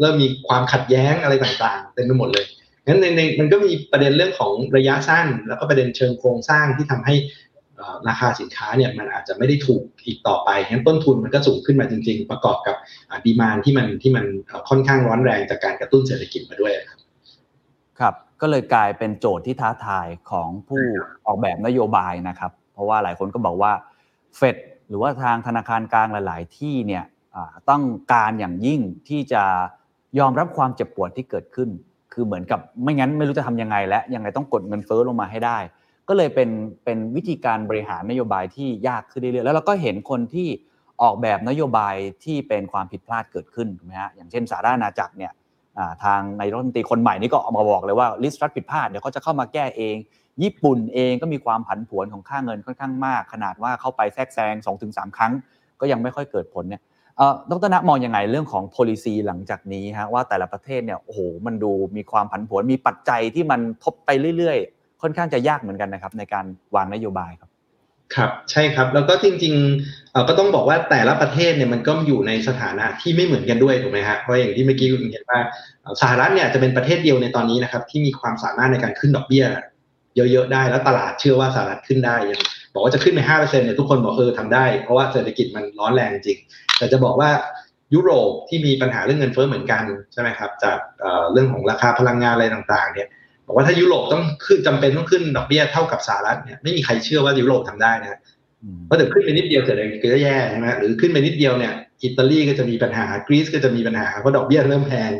เริ่มมีความขัดแย้งอะไรต่างๆเต็มไปหมดเลยงั้นในในมันก็มีประเด็นเรื่องของระยะสั้น แล้วก็ประเด็นเชิงโครงสร้างที่ทำให้ราคาสินค้าเนี่ยมันอาจจะไม่ได้ถูกอีกต่อไปงั้นต้นทุนมันก็สูงขึ้นมาจริง ๆ ประกอบกับดีมานที่มันที่มันค่อนข้างร้อนแรงจากการกระตุ้นเศรษฐกิจมาด้วยครับ ครับ ก็เลยกลายเป็นโจทย์ที่ท้าทายของผู้ออกแบบนโยบายนะครับ เพราะว่าหลายคนก็บอกว่าเฟดหรือว่าทางธนาคารกลางหลาย ๆ ที่เนี่ยต้องการอย่างยิ่งที่จะยอมรับความเจ็บปวดที่เกิดขึ้น คือเหมือนกับไม่งั้นไม่รู้จะทำยังไง และยังไงต้องกดเงินเฟ้อลงมาให้ได้ ก็เลยเป็นเป็นวิธีการบริหารนโยบายที่ยากขึ้นเรื่อยๆแล้วเราก็เห็นคนที่ออกแบบนโยบายที่เป็นความผิดพลาดเกิดขึ้นถูกไหมฮะอย่างเช่นสารานาจักรเนี่ย ทางนายรัฐมนตรีคนใหม่นี่ก็ออกมาบอกเลยว่าลิสต์รัฐผิดพลาดเดี๋ยวเขาจะเข้ามาแก้เอง ญี่ปุ่นเองก็มีความผันผวนของค่าเงินค่อนข้างมาก ขนาดว่าเข้าไปแทรกแซง2-3 ครั้ง ก็ยังไม่ค่อยเกิดผลเนี่ยดรนะมองยังไงเรื่องของ policy หลังจากนี้ฮะว่าแต่ละประเทศเนี่ยโอ้โหมันดูมีความผันผวนมีปัจจัยที่มันทบไปเรื่อยๆ ค่อนข้างจะยากเหมือนกันนะครับในการวางนโยบายครับ ครับใช่ครับแล้วก็จริงๆเอ่อก็ต้องบอกว่าแต่ละประเทศเนี่ยมันก็อยู่ในสถานะที่ไม่เหมือนกันด้วยถูกไหมฮะเพราะอย่างที่เมื่อกี้คุณเห็นว่าสหรัฐเนี่ยจะเป็นประเทศเดียวในตอนนี้นะครับที่มีความสามารถในการขึ้นดอกเบี้ย เยอะๆได้แล้วตลาดเชื่อว่าสหรัฐขึ้นได้ย่างบอกว่าจะขึ้นไปห้าเปอร์เซ็นต์เนี่ยทุกคนบอกเออทำได้ เพราะว่าเศรษฐกิจมันร้อนแรงจริง แต่จะบอกว่ายุโรปที่มีปัญหาเรื่องเงินเฟ้อเหมือนกันใช่ไหมครับจากเเรื่องของราคาพลังงานอะไรต่างๆเนี่ย บอกว่าถ้ายุโรปต้องขึ้นจำเป็นต้องขึ้นดอกเบี้ยเท่ากับสหรัฐเนี่ยไม่มีใครเชื่อว่ายุโรปทำได้นะเพราะเดี๋ยวขึ้นไปนิดเดียวเศรษฐกิจก็แย่ใช่ไหมหรือขึ้นไปนิดเดียวเนี่ยอิตาลีก็จะมีปัญหากรีซก็จะมีปัญหาเพราะดอกเบี้ยเริ่มแพง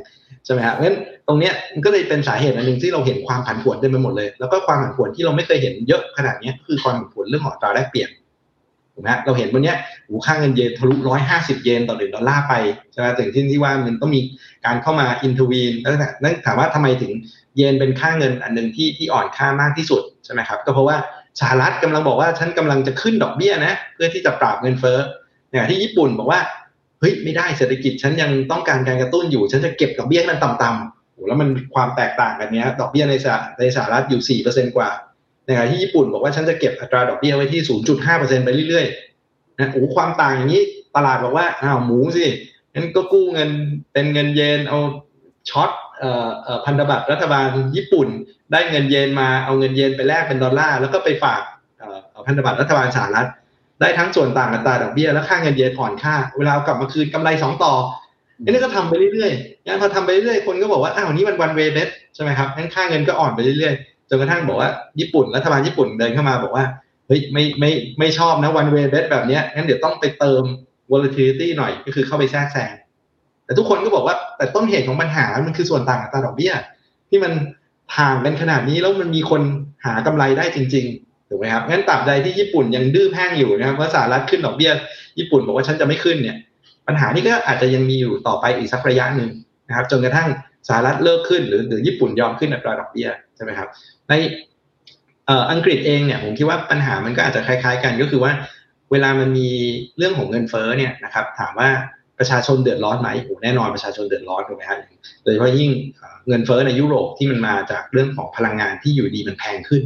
ใช่ไหมฮะเพราะฉะนั้นตรงเนี้ยมันก็เลยเป็นสาเหตุอันหนึ่งที่เราเห็นความผันผวนเต็มไปหมดเลย แล้วก็ความผันผวนที่เราไม่เคยเห็นเยอะขนาดเนี้ยคือความผันผวนเรื่องของอัตราแลกเปลี่ยนูกไหมฮะเราเห็นวันนี้หูค่าเงินเยนทะลุร้อยห้าสิบเยนต่อหนึ่งดอลลาร์ไปใช่ไหมถึงที่ที่ว่ามันต้องมีการเข้ามาอินทวีนแล้วนั่นถามว่าทำไมถึงเยนเป็นค่าเงินอันหนึ่งที่ที่อ่อนค่ามากที่สุดใช่ไหมครับก็เพราะว่าสหรัฐกำลังบอกว่าฉันกำลังจะขึ้นดอกเบี้ยนะเพื่อที่จะปราบเงินเฟ้ออย่างที่ญี่ปุ่นบอกว่าเฮ้ยไม่ได้เศรษฐกิจฉันยังต้องการการกระตุ้นอยู่ ฉันจะเก็บดอกเบี้ยให้มันต่ำๆโอ้แล้วมันความแตกต่างกันเนี้ยดอกเบี้ยในสหในสหรัฐอยู่สี่เปอร์เซ็นกว่า ในขณะที่ญี่ปุ่นบอกว่าฉันจะเก็บอัตราดอกเบี้ยไว้ที่ศูนย์จุดห้าเปอร์เซ็นไปเรื่อยๆนะโอ้ความต่างอย่างนี้ตลาดบอกว่าอ้าวหมูสิงั้นก็กู้เงินเป็นเงินเยนเอาช็อตออพันธบัตรรัฐบาลญี่ปุ่น ได้เงินเยนมาเอาเงินเยนไปแลกเป็นดอลลาร์แล้วก็ไปฝากพันธบัตรรัฐบาลสหรัฐได้ทั้งส่วนต่างอัตราดอกเบี้ยและค่าเงินเยนอ่อนค่า เวลาเอากลับมาคืนกำไรสองต่ออันนี้ก็ทำไปเรื่อยๆงั้นพอทำไปเรื่อยๆคนก็บอกว่าอ้าวนี่มันวันเวเบสใช่ไหมครับงั้นค่าเงินก็อ่อนไปเรื่อยๆ จนกระทั่งบอกว่าญี่ปุ่นรัฐบาลญี่ปุ่นเดินเข้ามาบอกว่าเฮ้ยไม่ไม่ไม่ชอบนะวันเวเบสแบบนี้งั้นเดี๋ยวต้องไปเติม volatility หน่อยก็คือเข้าไปแทรกแซงแต่ทุกคนก็บอกว่าแต่ต้นเหตุของปัญหามันคือส่วนต่างอัตราดอกเบี้ยที่มันห่างกันขนาดนี้แล้วมันมีคนหากำไรได้จริงๆถูกไหมครับงั้นตราบใดที่ญี่ปุ่นยังดื้อแพ่งอยู่นะครับว่าสหรัฐขึ้นดอกเบี้ย ญี่ปุ่นบอกว่าฉันจะไม่ขึ้นเนี่ย ปัญหานี้ก็อาจจะยังมีอยู่ต่อไปอีกสักระยะหนึ่งนะครับ จนกระทั่งสหรัฐเลิกขึ้นหรือหรือญี่ปุ่นยอมขึ้นอัตราดอกเบี้ยใช่ไหมครับ ในอังกฤษเองเนี่ยผมคิดว่าปัญหามันก็อาจจะคล้าย ๆ กันก็คือว่า เวลามันมีเรื่องของเงินเฟ้อเนี่ยนะครับ ถามว่าประชาชนเดือดร้อนไหมโอ้แน่นอนประชาชนเดือดร้อนถูกไหมครับโดยเฉพาะยิ่งเงินเฟ้อในยุโรปที่มันมาจากเรื่องของพลังงานที่อยู่ดีมันแพงขึ้น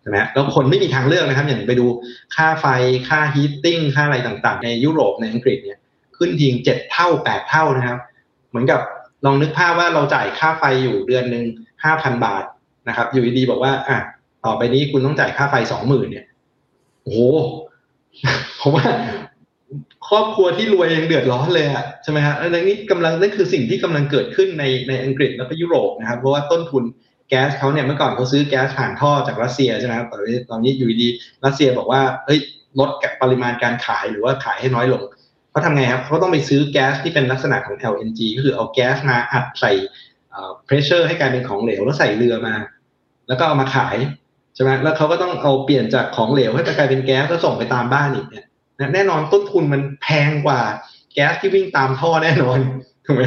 ใช่ไหมแล้วคนไม่มีทางเลือกนะครับ อย่างไปดูค่าไฟค่าฮีตติ้งค่าอะไรต่างๆ ในยุโรปในอังกฤษเนี่ยขึ้นทีเจ็ดเท่าแปดเท่านะครับ เหมือนกับลองนึกภาพว่าเราจ่ายค่าไฟอยู่เดือนหนึ่งห้าพันบาท นะครับ อยู่ดีๆบอกว่า อะต่อไปนี้คุณต้องจ่ายค่าไฟสองหมื่นเนี่ยโอ้โหผมว่าครอบครัวที่รวยยังเดือดร้อนเลยอะใช่ไหมฮะแล้วนี่กำลังนั่นคือสิ่งที่กำลังเกิดขึ้นในในอังกฤษแล้วก็ยุโรปนะครับ เพราะว่าต้นทุนแก๊สเขาเนี่ยเมื่อก่อนเขาซื้อแก๊สผ่านท่อจากรัสเซียใช่ไหมครับตอนนี้ตอนนี้อยู่ดีรัสเซียบอกว่าเฮ้ยลดปริมาณการขายหรือว่าขายให้น้อยลงเขาทำไงครับเขาต้องไปซื้อแก๊สที่เป็นลักษณะของ LNG ก็คือเอาแก๊สมาอัดใส่เพรสเชอร์ให้กลายเป็นของเหลวแล้วใส่เรือมา แล้วก็เอามาขายใช่ไหมแล้วเขาก็ต้องเอาเปลี่ยนจากของเหลวให้กลายเป็นแก๊สแล้วส่งไปตามบ้านอีกเนี่ยแน่นอนต้นทุนมันแพงกว่าแก๊สที่วิ่งตามท่อแน่นอนถูกไหม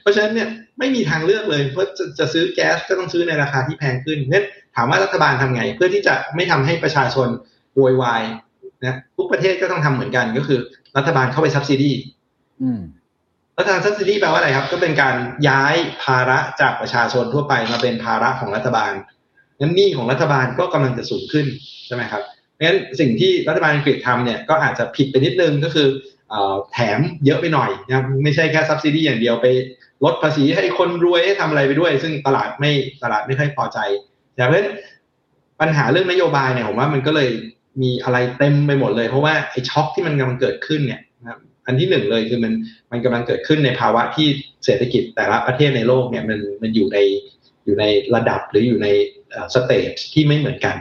เพราะฉะนั้นเนี่ยไม่มีทางเลือกเลยเพราะจะจะซื้อแก๊สก็ต้องซื้อในราคาที่แพงขึ้นงั้นถามว่ารัฐบาลทำไง เพื่อที่จะไม่ทำให้ประชาชนโวยวายนะทุกประเทศก็ต้องทำเหมือนกันก็คือ รัฐบาลเข้าไปซับซิดีรัฐบาลซับซิดีแปลว่าอะไรครับ ก็เป็นการย้ายภาระจากประชาชนทั่วไปมาเป็นภาระของรัฐบาล งั้นหนี้ของรัฐบาลก็กำลังจะสูงขึ้นใช่ไหมครับเพราะฉะนั้นสิ่งที่รัฐบาลอังกฤษทำเนี่ยก็อาจจะผิดไปนิดนึงก็คือแถมเยอะไปหน่อยนะครับไม่ใช่แค่ซับซิดีอย่างเดียวไปลดภาษีให้คนรวยให้ทำอะไรไปด้วย ซึ่งตลาดไม่ตลาดไม่ค่อยพอใจแต่เพราะฉะนั้นปัญหาเรื่องนโยบายเนี่ยผมว่ามันก็เลยมีอะไรเต็มไปหมดเลย เพราะว่าไอ้ช็อคที่มันกำลังเกิดขึ้นเนี่ยนะอันที่หนึ่งเลยคือมันมันกำลังเกิดขึ้นในภาวะที่เศรษฐกิจแต่ละประเทศในโลกเนี่ยมันมันอยู่ในอยู่ในระดับหรืออยู่ใน stage ที่ไม่เหมือนกัน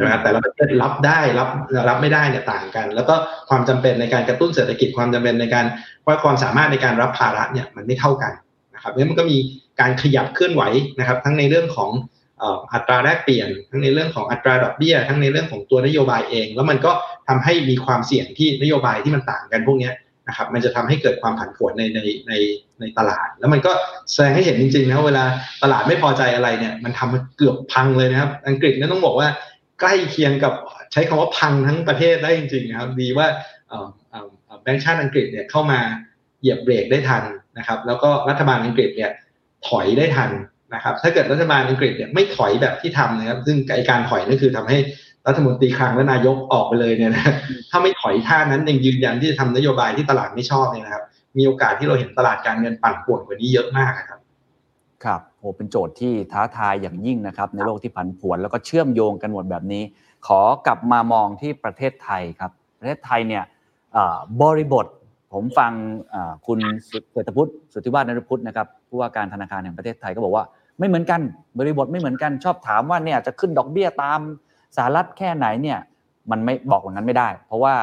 นะแต่ละประเทศรับได้รับรับไม่ได้เนี่ยต่างกัน แล้วก็ความจำเป็นในการกระตุ้นเศรษฐกิจความจำเป็นในการว่าความสามารถในการรับภาระเนี่ยมันไม่เท่ากันนะครับเพราะมันก็มีการขยับเคลื่อนไหวนะครับ ทั้งในเรื่องของอัตราแลกเปลี่ยน ทั้งในเรื่องของอัตราดอกเบี้ย ทั้งในเรื่องของตัวนโยบายเอง แล้วมันก็ทำให้มีความเสี่ยงที่นโยบายที่มันต่างกันพวกนี้ นะครับมันจะทำให้เกิดความผันผวนในในในในตลาด แล้วมันก็แสดงให้เห็นจริงๆนะเวลาตลาดไม่พอใจอะไรเนี่ยมันทำเกือบพังเลยนะครับ อังกฤษเนี่ยต้องบอกว่าใกล้เคียงกับใช้คำว่าพังทั้งประเทศได้จริงๆนะครับ ดีว่าแบงก์ชาติอังกฤษเนี่ยเข้ามาเหยียบเบรกได้ทันนะครับ แล้วก็รัฐบาลอังกฤษเนี่ยถอยได้ทันนะครับ ถ้าเกิดรัฐบาลอังกฤษเนี่ยไม่ถอยแบบที่ทำนะครับ ซึ่งการถอยนั่นคือทำให้ รัฐมนตรีคลังและนายกออกไปเลยเนี่ยนะถ้าไม่ถอยท่านั้นยังยืนยันที่จะทำนโยบายที่ตลาดไม่ชอบเนี่ยนะครับ มีโอกาสที่เราเห็นตลาดการเงินปั่นป่วนกว่านี้เยอะมากครับ ครับโหเป็นโจทย์ที่ท้าทายอย่างยิ่งนะครับ ในโลกที่ผันผวนแล้วก็เชื่อมโยงกันหมดแบบนี้ ขอกลับมามองที่ประเทศไทยครับ ประเทศไทยเนี่ยบริบทผมฟังคุณเศรษฐพุทธสุทธิวาฒนรพุทธนะครับผู้ว่าการธนาคารแห่งประเทศไทยก็บอกว่า ไม่เหมือนกันบริบทไม่เหมือนกันชอบถามว่าเนี่ยจะขึ้นดอกเบี้ยตาม สหรัฐแค่ไหนเนี่ยมันไม่บอกอย่างนั้นไม่ได้ เพราะว่า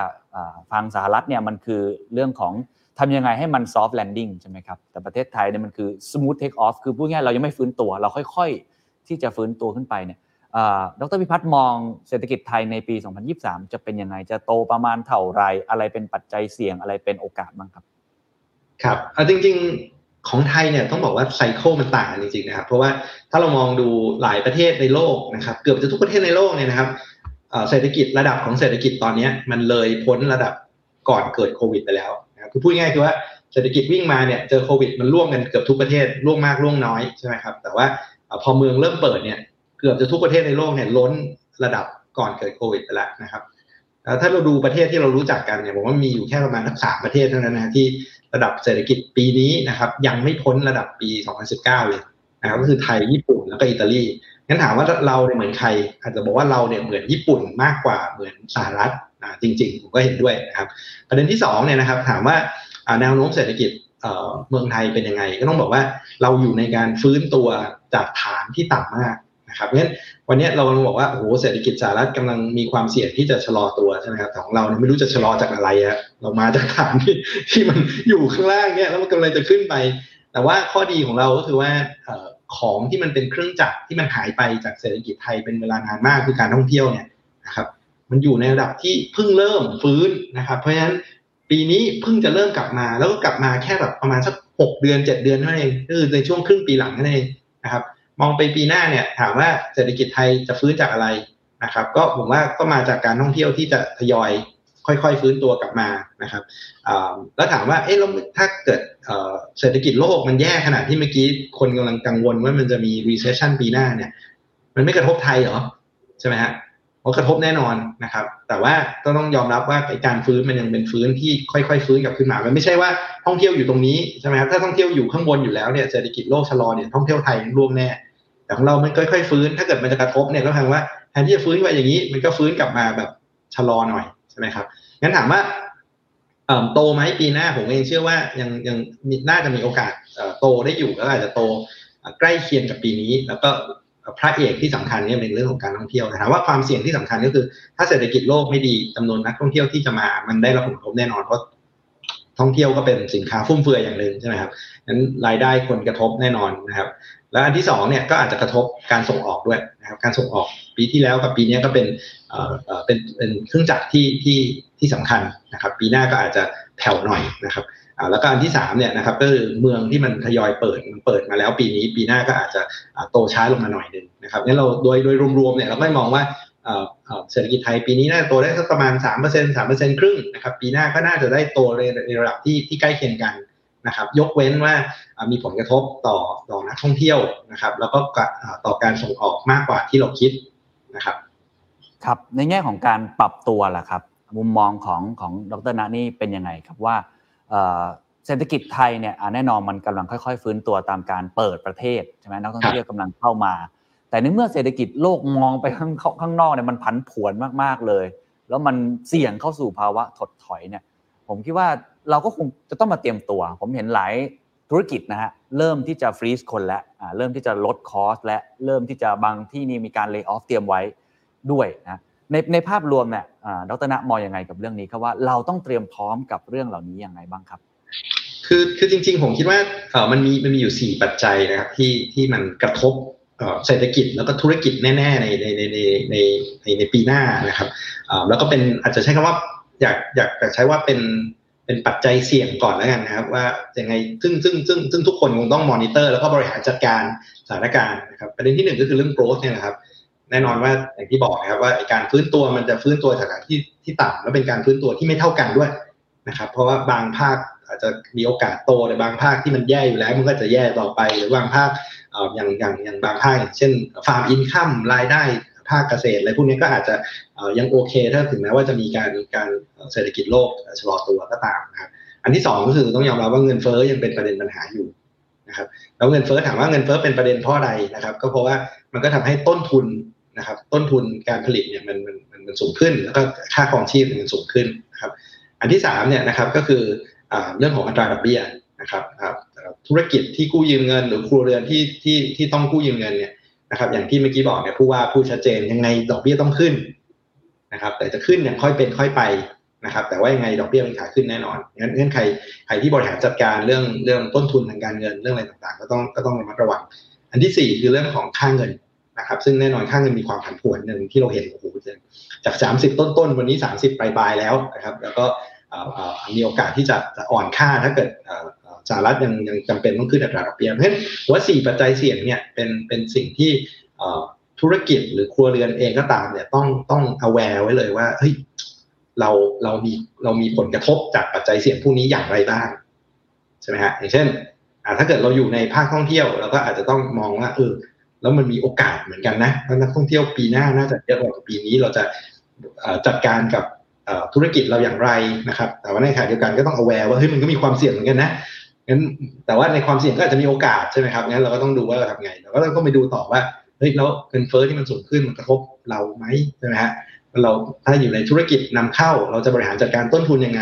ฟังสหรัฐเนี่ยมันคือเรื่องของทำยังไงให้มัน soft landing ใช่ไหมครับ แต่ประเทศไทยเนี่ยมันคือ smooth take off คือพูดง่ายเรายังไม่ฟื้นตัว เราค่อยๆ ที่จะฟื้นตัวขึ้นไปเนี่ยดรพิพัฒน์มองเศรษฐกิจไทยในปี 2023 จะเป็นยังไง จะโตประมาณเท่าไร อะไรเป็นปัจจัยเสี่ยงอะไรเป็นโอกาสบ้างครับ ครับจริงๆ ของไทยเนี่ยต้องบอกว่าไซเคิลมันต่างกันจริงๆนะครับ เพราะว่าถ้าเรามองดูหลายประเทศในโลกนะครับ เกือบจะทุกประเทศในโลกเนี่ยนะครับเศรษฐกิจระดับของเศรษฐกิจตอนนี้มันเลยพ้นระดับก่อนเกิดโควิดไปแล้วนะคือพูดง่ายคือว่าเศรษฐกิจวิ่งมาเนี่ยเจอโควิดมันร่วงกันเกือบทุกประเทศร่วงมากร่วงน้อยใช่ไหมครับแต่ว่าพอเมืองเริ่มเปิดเนี่ยเกือบจะทุกประเทศในโลกเนี่ยล้นระดับก่อนเกิดโควิดไปแล้วนะครับ ถ้าเราดูประเทศที่เรารู้จักกันเนี่ยผมว่ามีอยู่แค่ประมาณสามประเทศเท่านั้นนะที่ระดับเศรษฐกิจปีนี้นะครับ ยังไม่พ้นระดับปี 2019 เลยนะครับก็คือไทยญี่ปุ่นแล้วก็อิตาลีงั้นถามว่าเราเนี่ยเหมือนใคร อาจจะบอกว่าเราเนี่ยเหมือนญี่ปุ่นมากกว่าเหมือนสหรัฐจริง ๆ ผมก็เห็นด้วยนะครับ ประเด็นที่2เนี่ยนะครับ ถามว่าแนวโน้มเศรษฐกิจเมืองไทยเป็นยังไง ก็ต้องบอกว่าเราอยู่ในการฟื้นตัวจากฐานที่ต่ำมาก นะครับเพราะฉะนั้นวันนี้เราบอกว่าโอ้โหเศรษฐกิจสหรัฐกำลังมีความเสี่ยงที่จะชะลอตัวใช่ไหมครับแต่ของเราเนี่ยไม่รู้จะชะลอจากอะไรอะเรามาจากฐานที่ที่มันอยู่ข้างล่างเนี่ยแล้วมันกำลังจะขึ้นไป แต่ว่าข้อดีของเราก็คือว่าของที่มันเป็นเครื่องจักรที่มันหายไปจากเศรษฐกิจไทยเป็นเวลานานมากคือการท่องเที่ยวเนี่ยนะครับมันอยู่ในระดับที่เพิ่งเริ่มฟื้นนะครับ เพราะฉะนั้นปีนี้เพิ่งจะเริ่มกลับมาแล้วก็กลับมาแค่แบบประมาณสักหกเดือนเจ็ดเดือนเท่านั้นเองคือในช่วงครึ่งปีหลังนั่นเองนะครับ มองไปปีหน้าเนี่ยถามว่าเศรษฐกิจไทยจะฟื้นจากอะไรนะครับ ก็ผมว่าก็มาจากการท่องเที่ยวที่จะทยอยค่อยๆ ฟื้นตัวกลับมานะครับแล้วถามว่าเอ๊ะแล้วถ้าเกิดเศรษฐกิจโลกมันแย่ขนาดที่เมื่อกี้คนกำลังกังวลว่ามันจะมี recession ปีหน้าเนี่ย มันไม่กระทบไทยเหรอใช่ไหมฮะมันกระทบแน่นอนนะครับ แต่ว่าต้องยอมรับว่าการฟื้นมันยังเป็นฟื้นที่ค่อยๆ ฟื้นกลับขึ้นมา มันไม่ใช่ว่าท่องเที่ยวอยู่ตรงนี้ใช่ไหมครับถ้าท่องเที่ยวอยู่ข้างบนอยู่แล้วเนี่ยเศรษฐกิจโลกชะลอเนี่ยท่องเที่ยวไทยร่วงแน่ แต่ของเรามันค่อยๆฟื้น ถ้าเกิดมันจะกระทบเนี่ยก็แปลว่าแทนที่จะฟื้นไปอย่างนี้ มันก็ฟื้นกลับมาแบบชะลอหน่อยใช่ไหมครับงั้นถามว่าโตไหมปีหน้าผมเองเชื่อว่ายังยังน่าจะมีโอกาสโตได้อยู่แล้วอาจจะโตใกล้เคียงกับปีนี้ แล้วก็พระเอกที่สำคัญเนี่ยเป็นเรื่องของการท่องเที่ยวถามว่าความเสี่ยงที่สำคัญก็คือ ถ้าเศรษฐกิจโลกไม่ดีจำนวนนักท่องเที่ยวที่จะมา มันได้รับผลกระทบแน่นอนเพราะท่องเที่ยวก็เป็นสินค้าฟุ่มเฟือยอย่างหนึ่งใช่ไหมครับนั้นรายได้คนกระทบแน่นอนนะครับ แล้วอันที่สองเนี่ยก็อาจจะกระทบการส่งออกด้วยนะครับการส่งออกปีที่แล้วกับปีนี้ก็เป็นเป็นเป็นเครื่องจักรที่ที่ที่สำคัญนะครับปีหน้าก็อาจจะแผ่วหน่อยนะครับแล้วก็อันที่สามเนี่ยนะครับก็คือเมืองที่มันทยอยเปิดมันเปิดมาแล้วปีนี้ปีหน้าก็อาจจะโตช้าลงมาหน่อยหนึ่งนะครับงั้นเราโดยโดยรวมๆเนี่ยเราไม่มองว่าเศรษฐกิจไทยปีนี้น่าจะโตได้สักประมาณ3%เปอร์เซ็นต์สามเปอร์เซ็นต์ครึ่งนะครับปีหน้าก็น่าจะได้โตในระดับที่ที่ใกล้เคียงกัน นะครับยกเว้นว่ามีผลกระทบต่อต่อนักท่องเที่ยวนะครับแล้วก็ต่อการส่งออกมากกว่าที่เราคิดนะครับครับในแง่ของการปรับตัวล่ะครับ มุมมองของของดรนานี่เป็นยังไงครับว่าเศรษฐกิจไทยเนี่ยแน่นอนมันกำลังค่อยๆ ฟื้นตัวตามการเปิดประเทศใช่ไหมนักท่องเที่ยวกำลังเข้ามา แต่ในเมื่อเศรษฐกิจโลกมองไปข้างข้างนอกเนี่ยมันผันผวนมากๆเลย แล้วมันเสี่ยงเข้าสู่ภาวะถดถอยเนี่ยผมคิดว่า เราก็คงจะต้องมาเตรียมตัว ผมเห็นหลายธุรกิจนะฮะเริ่มที่จะฟรีซคนแล้วเริ่มที่จะลดคอสและเริ่มที่จะบางที่นี่มีการเลิกออฟเตรียมไว้ด้วยนะในในภาพรวมเนี่ยดรณมองยังไงกับเรื่องนี้ครับว่าเราต้องเตรียมพร้อมกับเรื่องเหล่านี้ยังไงบ้างครับ คือคือจริง ๆ ผมคิดว่าเออมันมีมันมีอยู่สี่ปัจจัยนะครับที่ที่มันกระทบเศรษฐกิจแล้วก็ธุรกิจแน่ๆในในในในในในในปีหน้านะครับแล้วก็เป็นอาจจะใช้คำว่าอยากอยากใช้ว่าเป็น เป็นปัจจัยเสี่ยงก่อนแล้วกันนะครับ ว่ายังไงซึ่งซึ่งซึ่งซึ่งทุกคนคงต้องมอนิเตอร์ แล้วก็บริหารจัดการสถานการณ์นะครับประเด็นที่หนึ่งก็คือเรื่อง growth เนี่ยนะครับ แน่นอนว่าอย่างที่บอกนะครับว่าการฟื้นตัวมันจะฟื้นตัวจากที่ที่ต่ำแล้วเป็นการฟื้นตัวที่ไม่เท่ากันด้วยนะครับ เพราะว่าบางภาคอาจจะมีโอกาสโตแต่บางภาคที่มันแย่อยู่แล้วมันก็จะแย่ต่อไปหรือบางภาคอย่างอย่างอย่างบางภาคอย่างเช่น farm income รายได้ ภาคเกษตรอะไรพวกนี้ก็อาจจะยังโอเค ถ้าถึงแม้ว่าจะมีการการเศรษฐกิจโลกชะลอตัวก็ตามนะครับอันที่สองก็คือต้องยอมรับว่าเงินเฟ้อยังเป็นประเด็นปัญหาอยู่นะครับแล้วเงินเฟ้อถามว่าเงินเฟ้อเป็นประเด็นเพราะอะไรนะครับ ก็เพราะว่ามันก็ทำให้ต้นทุนนะครับ ต้นทุนการผลิตเนี่ยมันมันมันสูงขึ้น แล้วก็ค่าครองชีพมันสูงขึ้นนะครับ อันที่สามเนี่ยนะครับก็คือเรื่องของอัตราดอกเบี้ยนะครับธุรกิจที่กู้ยืมเงิน หรือครัวเรือนที่ที่ที่ต้องกู้ยืมเงินเนี่ย นะครับ อย่างที่เมื่อกี้บอกเนี่ยผู้ว่าผู้ชัดเจนยังไงดอกเบี้ยต้องขึ้นนะครับ แต่จะขึ้นอย่างค่อยเป็นค่อยไปนะครับ แต่ว่ายังไงดอกเบี้ยมันขาขึ้นแน่นอนงั้นงั้นใครใครที่บริหารจัดการเรื่องเรื่องต้นทุนทางการเงินเรื่องอะไรต่างๆ ก็ต้องก็ต้องระมัดระวัง อันที่สี่คือเรื่องของค่าเงินนะครับ ซึ่งแน่นอนค่าเงินมีความผันผวนหนึ่งที่เราเห็นโอ้โหจากสามสิบต้นๆวันนี้สามสิบปลายๆแล้วนะครับ แล้วก็มีโอกาสที่จะจะอ่อนค่าถ้าเกิด สหรัฐยังยังจำเป็นต้องขึ้นอัตราดอกเบี้ยเพราะฉะนั้นว่าสี่ปัจจัยเสี่ยงเนี่ยเป็นเป็นสิ่งที่ธุรกิจหรือครัวเรือนเองก็ตามเนี่ยต้องต้อง aware ไว้เลยว่าเฮ้ยเราเรามีเรามีผลกระทบจากปัจจัยเสี่ยงพวกนี้อย่างไรบ้างใช่ไหมฮะอย่างเช่นถ้าเกิดเราอยู่ในภาคท่องเที่ยวเราก็อาจจะต้องมองว่าเออแล้วมันมีโอกาสเหมือนกันนะนักท่องเที่ยวปีหน้าน่าจะเยอะกว่าปีนี้เราจะจัดการกับธุรกิจเราอย่างไรนะครับ แต่ว่าในขณะเดียวกันก็ต้อง aware ว่าเฮ้ยมันก็มีความเสี่ยงเหมือนกันนะ งั้นแต่ว่าในความเสี่ยงก็อาจจะมีโอกาสใช่ไหมครับงั้นเราก็ต้องดูว่าเราทำไงเราก็ต้องไปดูต่อว่าเฮ้ยแล้วเงินเฟ้อที่มันสูงขึ้นมันกระทบเราไหมใช่ไหมฮะเราถ้าอยู่ในธุรกิจนำเข้า เราจะบริหารจัดการต้นทุนยังไง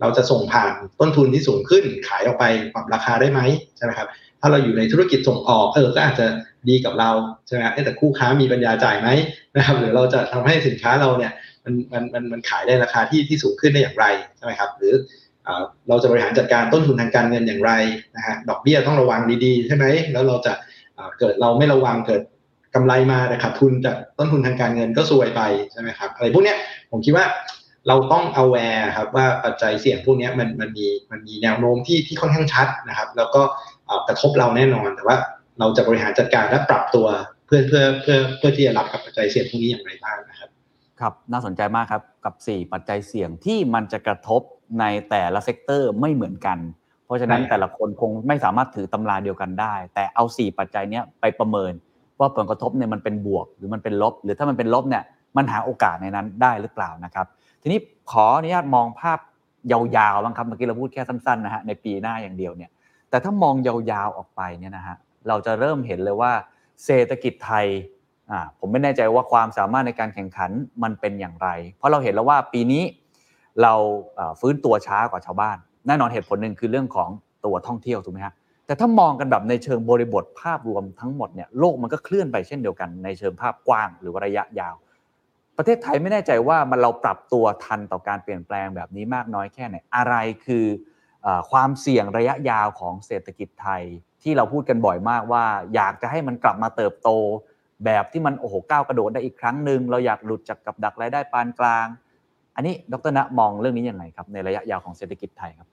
เราจะส่งผ่านต้นทุนที่สูงขึ้นขายออกไปปรับราคาได้ไหมใช่ไหมครับถ้าเราอยู่ในธุรกิจส่งออกเออก็อาจจะดีกับเราใช่ไหมแต่คู่ค้ามีปัญญาจ่ายไหมนะครับหรือเราจะทำให้สินค้าเราเนี่ยมันมันมันมันขายได้ราคาที่ที่สูงขึ้นได้อย่างไรใช่ไหมครับหรือ เราจะบริหารจัดการต้นทุนทางการเงินอย่างไรนะฮะดอกเบี้ยต้องระวังดีๆใช่ไหมแล้วเราจะเกิดเราไม่ระวังเกิดกำไรมาแต่ขาดทุนจากต้นทุนทางการเงินก็ซวยไปใช่ไหมครับอะไรพวกนี้ผมคิดว่าเราต้อง aware ครับว่าปัจจัยเสี่ยงพวกนี้มันมันมีมันมีแนวโน้มที่ที่ค่อนข้างชัดนะครับ แล้วก็กระทบเราแน่นอน แต่ว่าเราจะบริหารจัดการและปรับตัวเพื่อเพื่อเพื่อเพื่อที่จะรับกับปัจจัยเสี่ยงพวกนี้อย่างไรบ้างนะครับ ครับน่าสนใจมากครับกับ 4 ปัจจัยเสี่ยงที่มันจะกระทบ ในแต่ละเซกเตอร์ไม่เหมือนกัน เพราะฉะนั้นแต่ละคนคงไม่สามารถถือตำราเดียวกันได้ แต่เอา 4 ปัจจัยนี้ไปประเมิน ว่าผลกระทบเนี่ยมันเป็นบวกหรือมันเป็นลบ หรือถ้ามันเป็นลบเนี่ยมันหาโอกาสในนั้นได้หรือเปล่านะครับ ทีนี้ขออนุญาตมองภาพยาวๆบ้างครับเมื่อกี้เราพูดแค่สั้นๆนะฮะในปีหน้าอย่างเดียวเนี่ย แต่ถ้ามองยาวๆออกไปเนี่ยนะฮะเราจะเริ่มเห็นเลยว่าเศรษฐกิจไทยอ่าผมไม่แน่ใจว่าความสามารถในการแข่งขันมันเป็นอย่างไร เพราะเราเห็นแล้วว่าปีนี้ เราฟื้นตัวช้ากว่าชาวบ้านแน่นอนเหตุผลหนึ่งคือเรื่องของตัวท่องเที่ยวถูกไหมฮะแต่ถ้ามองกันแบบในเชิงบริบทภาพรวมทั้งหมดเนี่ยโลกมันก็เคลื่อนไปเช่นเดียวกันในเชิงภาพกว้างหรือระยะยาว ประเทศไทยไม่แน่ใจว่ามันเราปรับตัวทันต่อการเปลี่ยนแปลงแบบนี้มากน้อยแค่ไหนอะไรคือความเสี่ยงระยะยาวของเศรษฐกิจไทย ที่เราพูดกันบ่อยมากว่า อยากจะให้มันกลับมาเติบโต แบบที่มันโอ้โหก้าวกระโดดได้อีกครั้งหนึ่งเราอยากหลุดจากกับดักรายได้ปานกลาง อันนี้ดรณะมองเรื่องนี้ยังไงครับ ในระยะยาวของเศรษฐกิจไทยครับ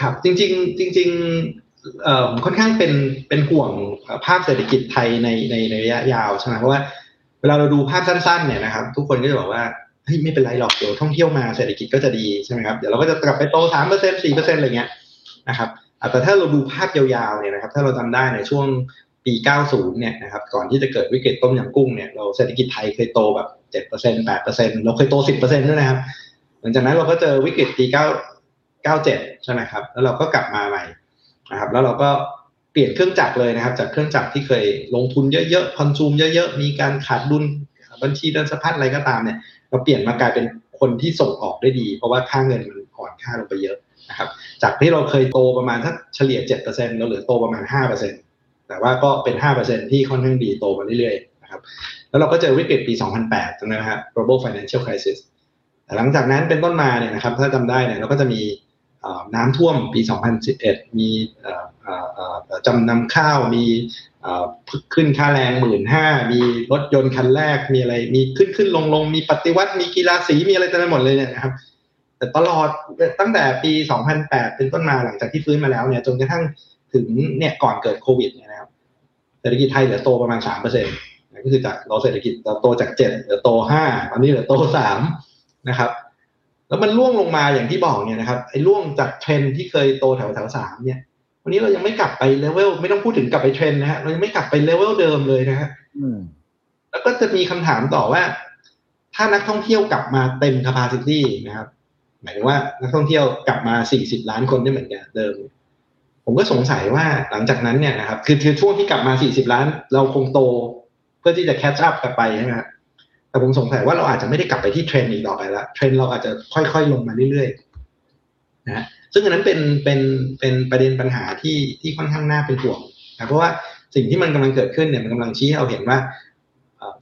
ครับ จริง ๆ จริงๆค่อนข้างเป็นเป็นห่วงภาพเศรษฐกิจไทยในในในระยะยาวใช่ไหมเพราะว่าเวลาเราดูภาพสั้นๆเนี่ยนะครับ ทุกคนก็จะบอกว่าเฮ้ยไม่เป็นไรหรอกเดี๋ยวท่องเที่ยวมาเศรษฐกิจก็จะดีใช่ไหมครับเดี๋ยวเราก็จะกลับไปโตสามเปอร์เซ็นต์สี่เปอร์เซ็นต์อะไรเงี้ยนะครับแต่ถ้าเราดูภาพยาวๆเนี่ยนะครับ ถ้าเราจาได้ในช่วงปี 90 เนี่ยนะครับ ก่อนที่จะเกิดวิกฤตต้มยำกุ้งเนี่ย เราเศรษฐกิจไทยเคยโตแบบ 7% 8%เราเคยโต10%ด้วยนะครับ หลังจากนั้นเราก็เจอวิกฤตปี9 97ใช่ไหมครับ แล้วเราก็กลับมาใหม่นะครับ แล้วเราก็เปลี่ยนเครื่องจักรเลยนะครับ จากเครื่องจักรที่เคยลงทุนเยอะๆคอนซูมเยอะๆ มีการขาดดุลบัญชีเดินสะพัดอะไรก็ตามเนี่ย เราเปลี่ยนมากลายเป็นคนที่ส่งออกได้ดี เพราะว่าค่าเงินมันอ่อนค่าลงไปเยอะนะครับ จากที่เราเคยโตประมาณสักเฉลี่ย7%เราเหลือโตประมาณ 5%แต่ว่าก็เป็น 5%ที่ค่อนข้างดีโตมาเรื่อยๆนะครับ แล้วเราก็เจอวิกฤตปี 2008 ตรงนั้นนะฮะ global financial crisis แต่หลังจากนั้นเป็นต้นมาเนี่ยนะครับถ้าจำได้เนี่ยเราก็จะมีน้ำท่วมปี 2011 มีจำนำข้าว มีขึ้นค่าแรงหมื่นห้ามีรถยนต์คันแรก มีอะไร มีขึ้นขึ้นลงลงมีปฏิวัติ มีกีฬาสี มีอะไรเต็มไปหมดเลยเนี่ยนะครับ แต่ตลอดตั้งแต่ปี 2008 เป็นต้นมาหลังจากที่ฟื้นมาแล้วเนี่ยจนกระทั่งถึงเนี่ยก่อนเกิดโควิดเนี่ยนะครับเศรษฐกิจไทยเหลือโตประมาณ3% ก็คือจากเราเศรษฐกิจเราโตจาก7เหลือโต5ตอนนี้เหลือโต3นะครับแล้วมันร่วงลงมาอย่างที่บอกเนี่ยนะครับไอ้ร่วงจากเทรนที่เคยโตแถวแถวสามเนี่ยวันนี้เรายังไม่กลับไปเลเวลไม่ต้องพูดถึงกลับไปเทรนนะฮะเรายังไม่กลับไปเลเวลเดิมเลยนะฮะแล้วก็จะมีคำถามต่อว่า ถ้านักท่องเที่ยวกลับมาเต็ม capacity นะครับ หมายถึงว่านักท่องเที่ยวกลับมา40ล้านคนได้เหมือนกันเดิม ผมก็สงสัยว่าหลังจากนั้นเนี่ยนะครับคือคือช่วงที่กลับมา40ล้าน เราคงโต เพื่อที่จะแคชอัพกลับไปใช่ไหมครับแต่ผมสงสัยว่าเราอาจจะไม่ได้กลับไปที่เทรนด์อีกต่อไปแล้วเทรนด์เราอาจจะค่อยๆลงมาเรื่อยๆนะซึ่งอันนั้นเป็นเป็นเป็นประเด็นปัญหาที่ที่ค่อนข้างน่าเป็นห่วงนะเพราะว่าสิ่งที่มันกำลังเกิดขึ้นเนี่ยมันกำลังชี้ให้เราเห็นว่า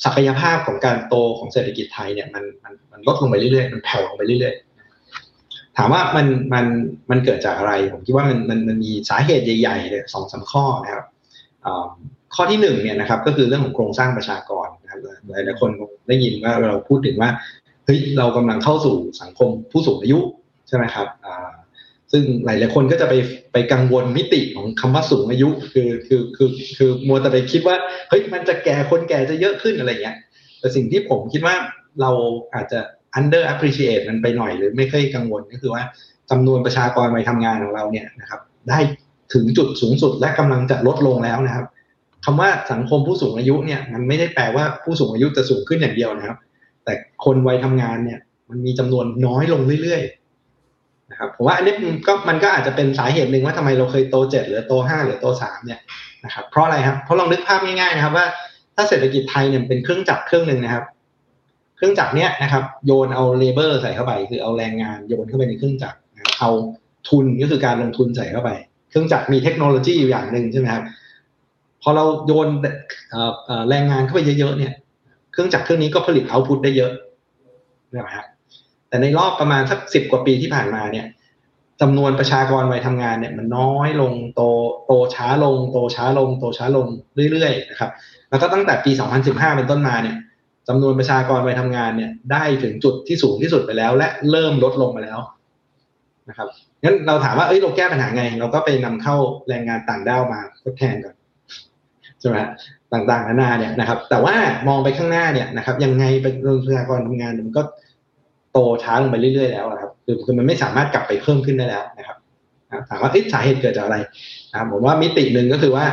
ศักยภาพของการโตของเศรษฐกิจไทยเนี่ยมันมันมันลดลงไปเรื่อยๆ มันแผ่วลงไปเรื่อยๆ ถามว่ามันมันมันเกิดจากอะไร ผมคิดว่ามันมันมันมีสาเหตุใหญ่ๆเลยสองสาข้อนะครับ ข้อที่หนึ่งเนี่ยนะครับก็คือเรื่องของโครงสร้างประชากรนะครับหลายหลายคนได้ยินว่าเราพูดถึงว่าเฮ้ยเรากำลังเข้าสู่สังคมผู้สูงอายุใช่ไหมครับซึ่งหลายหลายคนก็จะไปไปกังวลมิติของคำว่าสูงอายุ คือคือคือคือมัวแต่ไปคิดว่าเฮ้ยมันจะแก่คนแก่จะเยอะขึ้นอะไรเงี้ยแต่สิ่งที่ผมคิดว่าเราอาจจะ under appreciate มันไปหน่อยหรือไม่ค่อยกังวลก็คือว่าจำนวนประชากรวัยทำงานของเราเนี่ยนะครับ ได้ถึงจุดสูงสุดและกำลังจะลดลงแล้วนะครับ คำว่าสังคมผู้สูงอายุเนี่ยมันไม่ได้แปลว่าผู้สูงอายุจะสูงขึ้นอย่างเดียวนะครับ แต่คนวัยทำงานเนี่ย มันมีจำนวนน้อยลงเรื่อยๆนะครับผมว่าอันนี้ก็มันก็อาจจะเป็นสาเหตุหนึ่งว่าทำไมเราเคยโตเจ็ดหรือโตห้าหรือโตสามเนี่ยนะครับเพราะอะไรครับเพราะลองนึกภาพง่ายๆนะครับ ว่าถ้าเศรษฐกิจไทยเนี่ยเป็นเครื่องจักรเครื่องหนึ่งนะครับ เครื่องจักรเนี้ยนะครับ โยนเอาเลเบอร์ใส่เข้าไป คือเอาแรงงานโยนเข้าไปในเครื่องจักรเอาทุนก็คือการลงทุนใส่เข้าไป เครื่องจักรมีเทคโนโลยีอยู่อย่างหนึ่งใช่ไหมครับ พอเราโยนแรงงานเข้าไปเยอะๆเนี่ย เครื่องจักรเครื่องนี้ก็ผลิตเอาพุตได้เยอะนะครแต่ในรอบประมาณสักสิบกว่าปีที่ผ่านมาเนี่ยจำนวนประชากรวัยทำงานเนี่ยมันน้อยลงโตโตช้าลง โตช้าลง โตช้าลงเรื่อยๆนะครับ แล้วก็ตั้งแต่ปี 2015 เป็นต้นมาเนี่ยจำนวนประชากรวัยทำงานเนี่ย ได้ถึงจุดที่สูงที่สุดไปแล้ว และเริ่มลดลงไปแล้วนะครับงั้นเราถามว่าเอ้ยเราแก้ปัญหาไง เราก็ไปนำเข้าแรงงานต่างด้าวมาทดแทนก่อน ช่ไหมต่างๆนานาเนี่ยนะครับ แต่ว่ามองไปข้างหน้าเนี่ยนะครับยังไงเป็นประชากรทำงานมันก็โตช้าลงไปเรื่อยๆแล้วครับคือคือมันไม่สามารถกลับไปเพิ่มขึ้นได้แล้วนะครับถามว่าสาเหตุเกิดจากอะไรนะครับผมว่ามิติหนึ่งก็คือว่า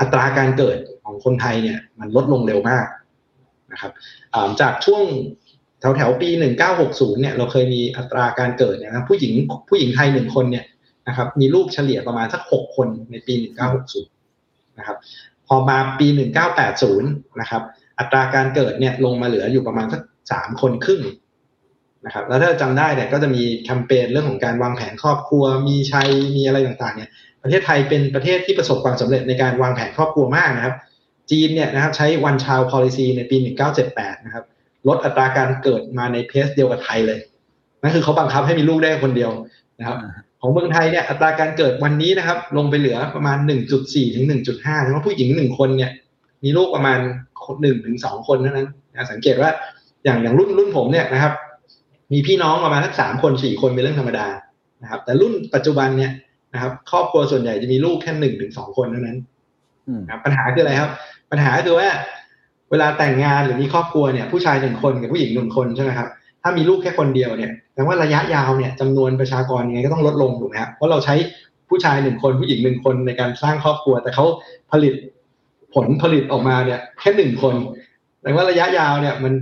อัตราการเกิดของคนไทยเนี่ยมันลดลงเร็วมากนะครับจากช่วงแถวแถวปี 1960 เนี่ยเราเคยมีอัตราการเกิดนะครับผู้หญิงผู้หญิงไทยหนึ่งคนเนี่ยนะครับมีลูกเฉลี่ยประมาณสักหกคนในปี 1960 นะครับ พอมาปี 1980 นะครับ อัตราการเกิดเนี่ยลงมาเหลืออยู่ประมาณสักสามคนครึ่งนะครับ แล้วถ้าจำได้เนี่ยก็จะมีแคมเปญเรื่องของการวางแผนครอบครัว มีชัย มีอะไรต่างๆเนี่ย ประเทศไทยเป็นประเทศที่ประสบความสำเร็จในการวางแผนครอบครัวมากนะครับ จีนเนี่ยนะครับใช้ one child policy ในปี 1978 นะครับ ลดอัตราการเกิดมาในเพสเดียวกับไทยเลย นั่นคือเขาบังคับให้มีลูกได้คนเดียวนะครับ ของเมืองไทยเนี่ยอัตราการเกิดวันนี้นะครับ ลงไปเหลือประมาณ 1.4 ถึง 1.5เพราะผู้หญิงหนึ่งคนเนี่ย มีลูกประมาณหนึ่งถึงสองคนเท่านั้นนะสังเกตว่าอย่างอย่างรุ่นรุ่นผมเนี่ยนะครับ มีพี่น้องประมาณสักสามคนสี่คนเป็นเรื่องธรรมดานะครับ แต่รุ่นปัจจุบันเนี่ยนะครับ ครอบครัวส่วนใหญ่จะมีลูกแค่หนึ่งถึงสองคนเท่านั้นนะปัญหาคืออะไรครับ ปัญหาคือว่า เวลาแต่งงานหรือมีครอบครัวเนี่ย ผู้ชายหนึ่งคนกับผู้หญิงหนึ่งคนใช่ไหมครับ ถ้ามีลูกแค่คนเดียวเนี่ยแปลว่าระยะยาวเนี่ยจำนวนประชากรยังไงก็ต้องลดลงถูกไหมครับเพราะเราใช้ผู้ชายหนึ่งคนผู้หญิงหนึ่งคนในการสร้างครอบครัว แต่เขาผลิตผลผลิตออกมาเนี่ยแค่หนึ่งคนแปลว่าระยะยาวเนี่ยมัน